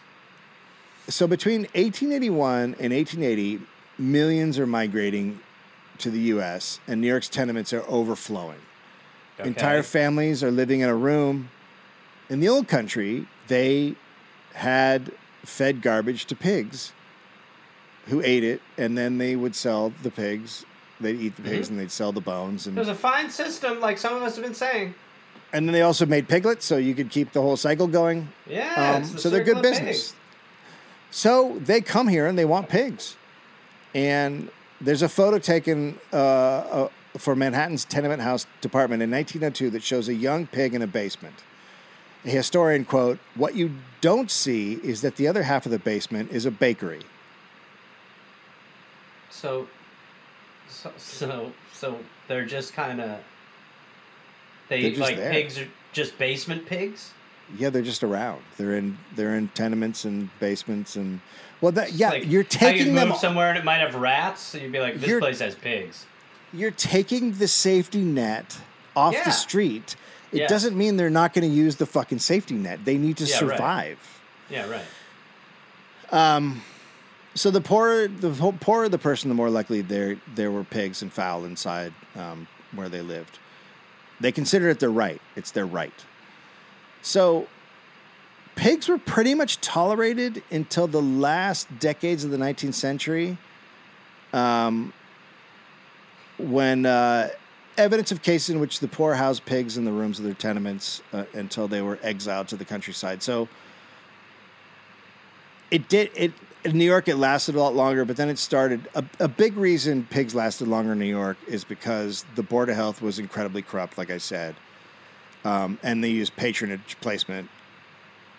So between 1881 and 1880, millions are migrating to the U.S. and New York's tenements are overflowing. Okay. Entire families are living in a room. In the old country, they had fed garbage to pigs who ate it, and then they would sell the pigs. They'd eat the pigs and they'd sell the bones. It And, was a fine system, like some of us have been saying. and then they also made piglets, so you could keep the whole cycle going. Yeah. Um, the so they're good business. pigs. So they come here and they want pigs. And there's a photo taken uh, uh, for Manhattan's tenement house department in 1902 that shows a young pig in a basement. A historian quote, "What you don't see is that the other half of the basement is a bakery." So, so, so, so they're just kind of. They like there. pigs are just basement pigs. Yeah, they're just around. They're in they're in tenements and basements and well that yeah, Like, you're taking them move somewhere and it might have rats, so you'd be like, this place has pigs. you're taking the safety net off Yeah. the street. It Yeah. doesn't mean they're not going to use the fucking safety net. They need to Yeah, right. survive. Yeah, right. Um, So the poorer the poorer the person, the more likely there there were pigs and fowl inside um, where they lived. They consider it their right. It's their right. So pigs were pretty much tolerated until the last decades of the 19th century, um, when uh, evidence of cases in which the poor housed pigs in the rooms of their tenements uh, until they were exiled to the countryside. So it did it in New York it lasted a lot longer, but then it started a, a big reason pigs lasted longer in New York is because the Board of Health was incredibly corrupt, like I said. Um, and they use patronage placement,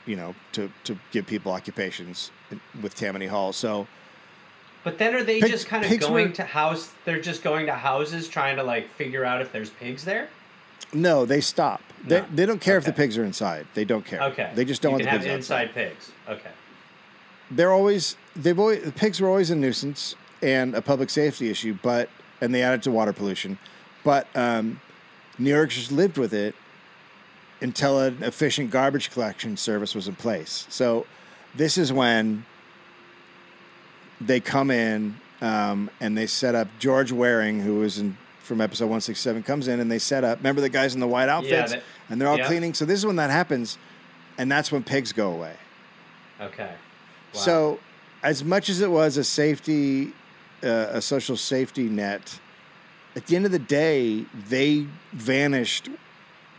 you know, to, to give people occupations with Tammany Hall. So But then are they Pig- just kind of going were- to house? They're just going to houses trying to like figure out if there's pigs there. no, they stop. They, No. they don't care if the pigs are inside. They don't care. Okay. They just don't you want the pigs inside pigs. Okay. they're always they've always the pigs were always a nuisance and a public safety issue, but and they added to water pollution, but um, New York just lived with it until an efficient garbage collection service was in place. So this is when they come in um, and they set up George Waring, who was in from episode one sixty seven, comes in and they set up. Remember the guys in the white outfits, that- and they're all yeah. cleaning. So this is when that happens, and that's when pigs go away. Okay. Wow. So, as much as it was a safety, uh, a social safety net, at the end of the day, they vanished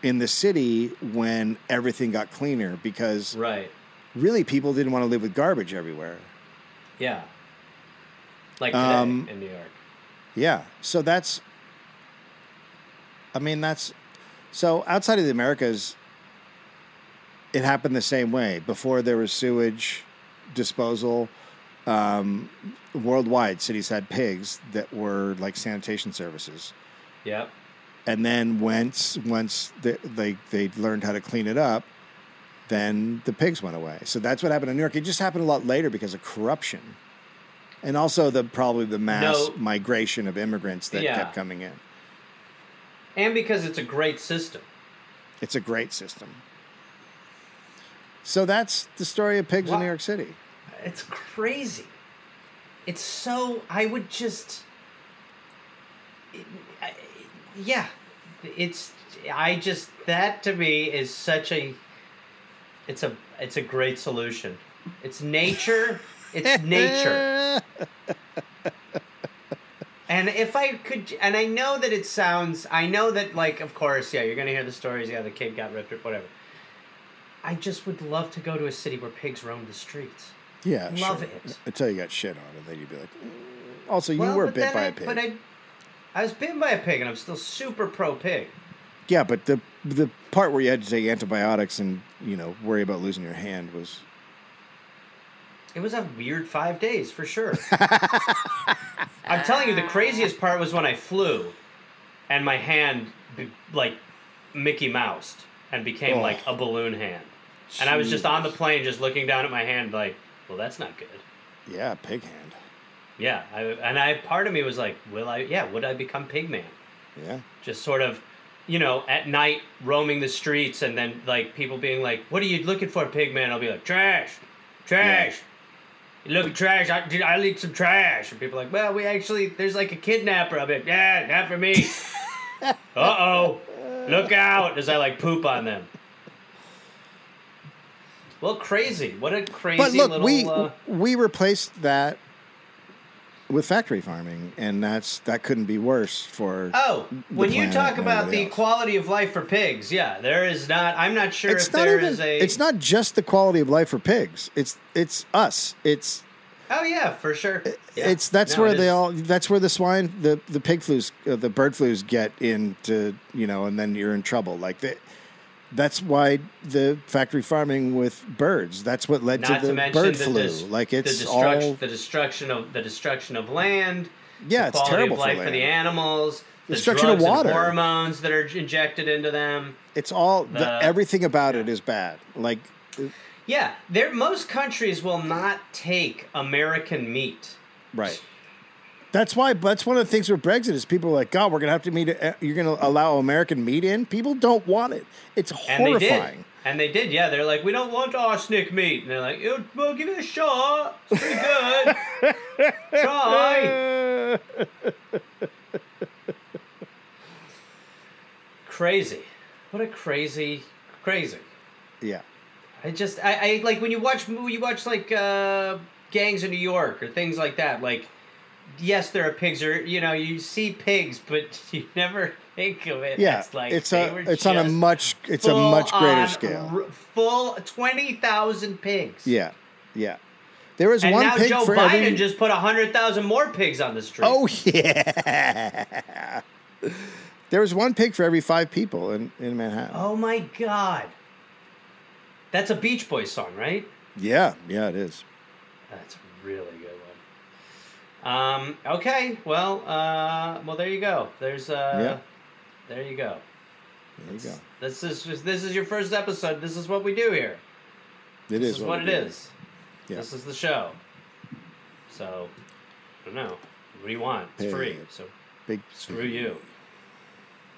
in the city when everything got cleaner because right. really people didn't want to live with garbage everywhere. Yeah. Like today Um, in New York. Yeah. So that's, I mean, that's, so outside of the Americas, it happened the same way. Before there was sewage disposal, um, worldwide, cities had pigs that were like sanitation services. Yep. And then once once they, they they learned how to clean it up, then the pigs went away. So that's what happened in New York. It just happened a lot later because of corruption, and also the probably the mass No. migration of immigrants that Yeah. kept coming in. And because it's a great system. It's a great system. So that's the story of pigs in New York City. It's crazy. It's so. I would just. it- yeah, it's. I just that to me is such a. It's a. It's a great solution. It's nature. It's nature. And if I could, and I know that it sounds, I know that, like, of course, yeah, you're gonna hear the stories. Yeah, the kid got ripped or whatever. I just would love to go to a city where pigs roam the streets. Yeah, Love sure. it. Until you got shit on, and then you'd be like, "Mm." also you Well, were bit by I- a pig. But I, I was bitten by a pig, and I'm still super pro pig. Yeah, but the the part where you had to take antibiotics and you know worry about losing your hand was It was a weird five days for sure. I'm telling you, the craziest part was when I flew, and my hand be, like Mickey Moused and became Oh. like a balloon hand, and I was just on the plane, just looking down at my hand, like, well, that's not good. yeah pig hand. Yeah, I, and I part of me was like, will I? Yeah, would I become Pigman? Yeah, just sort of you know at night roaming the streets and then like people being like what are you looking for pigman? I'll be like trash trash. You look at trash I, dude, I need some trash. And people are like well we actually there's like a kidnapper i'll be like yeah not for me. Uh-oh look out as i like poop on them. Well crazy. What a crazy but look, little we uh, we replaced that with factory farming, and that's that couldn't be worse for. Oh, when you talk about the else. quality of life for pigs, yeah, there is not. I'm not sure it's if not there even. is a. It's not just the quality of life for pigs. It's it's us. It's Oh yeah, for sure. Yeah. it's that's No, where it they is. all. That's where the swine, the the pig flus, uh, the bird flus get into you know, and then you're in trouble. Like they, that's why the factory farming with birds. That's what led Not to the to bird the flu. dis- like the it's destruction, all the destruction of the destruction of land. yeah, the it's quality terrible of life for, for the animals. the Destruction of water. hormones that are injected into them. It's all the, The- everything about it is bad. Like, Yeah, there. Most countries will not take American meat. right. That's why. That's one of the things with Brexit is people are like, God, we're gonna have to meet. You're gonna allow American meat in. People don't want it. It's And they did. horrifying. And they did, yeah. They're like, we don't want arsenic meat. And they're like, "Yeah, well, give it a shot. It's pretty good. Try. Crazy. What a crazy, crazy. yeah. I just, I, I like when you watch, when you watch like uh, Gangs of New York or things like that. Like, yes, there are pigs, or you know, you see pigs, but you never think of it. Yeah. as, like it's a. It's on a much. It's a much greater scale. r- full twenty thousand pigs. Yeah. Yeah. There was And one now pig Joe for Biden every. just put hundred thousand more pigs on the street. Oh yeah. there was one pig for every five people in in Manhattan. Oh my God. That's a Beach Boys song, right? Yeah. Yeah. It is. That's really good. Um, okay, well, uh, well, there you go. There's, uh, Yeah. there you go. There you go. This is this is your first episode. This is what we do here. It This is is what we it do. is. Yeah. This is the show. So, I don't know. What do you want? It's free. Hey. So Big. screw you.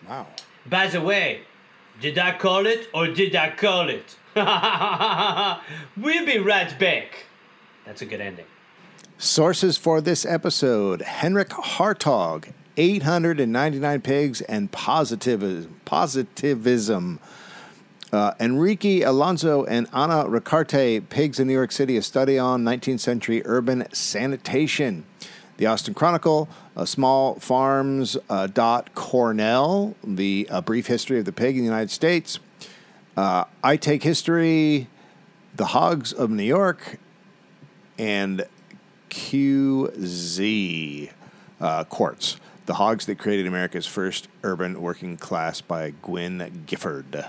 Wow. By the way, did I call it or did I call it? we'll be right back. That's a good ending. Sources for this episode Henrik Hartog, 899 Pigs and Positivism. positivism. Uh, Enrique Alonso and Ana Ricarte, Pigs in New York City, a study on 19th century urban sanitation. The Austin Chronicle, Small Farms uh, dot Cornell, the uh, brief history of the pig in the United States. Uh, I Take History, The Hogs of New York, and QZ uh, Quartz, The Hogs That Created America's First Urban Working Class by Gwynn Guilford.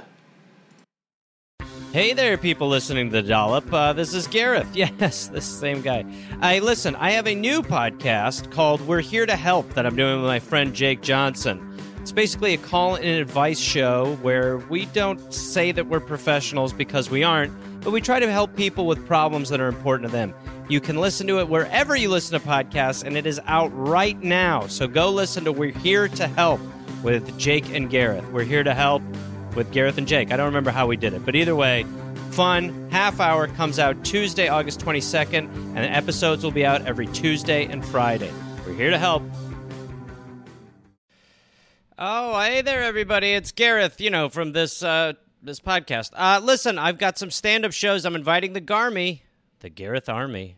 Hey there, people listening to the Dollop. Uh, this is Gareth. Yes, this same guy. I listen. I have a new podcast called "We're Here to Help" that I'm doing with my friend Jake Johnson. It's basically a call and advice show where we don't say that we're professionals because we aren't, but we try to help people with problems that are important to them. You can listen to it wherever you listen to podcasts, and it is out right now. So go listen to "We're Here to Help" with Jake and Gareth. We're here to help with Gareth and Jake. I don't remember how we did it, but either way, fun. Half hour comes out Tuesday, August 22nd, and the episodes will be out every Tuesday and Friday. We're here to help. Oh, hey there, everybody! It's Gareth. You know from this uh, this podcast. Uh, listen, I've got some stand up shows. I'm inviting the Garmy, the Gareth Army,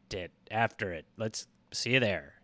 after it. Let's see you there.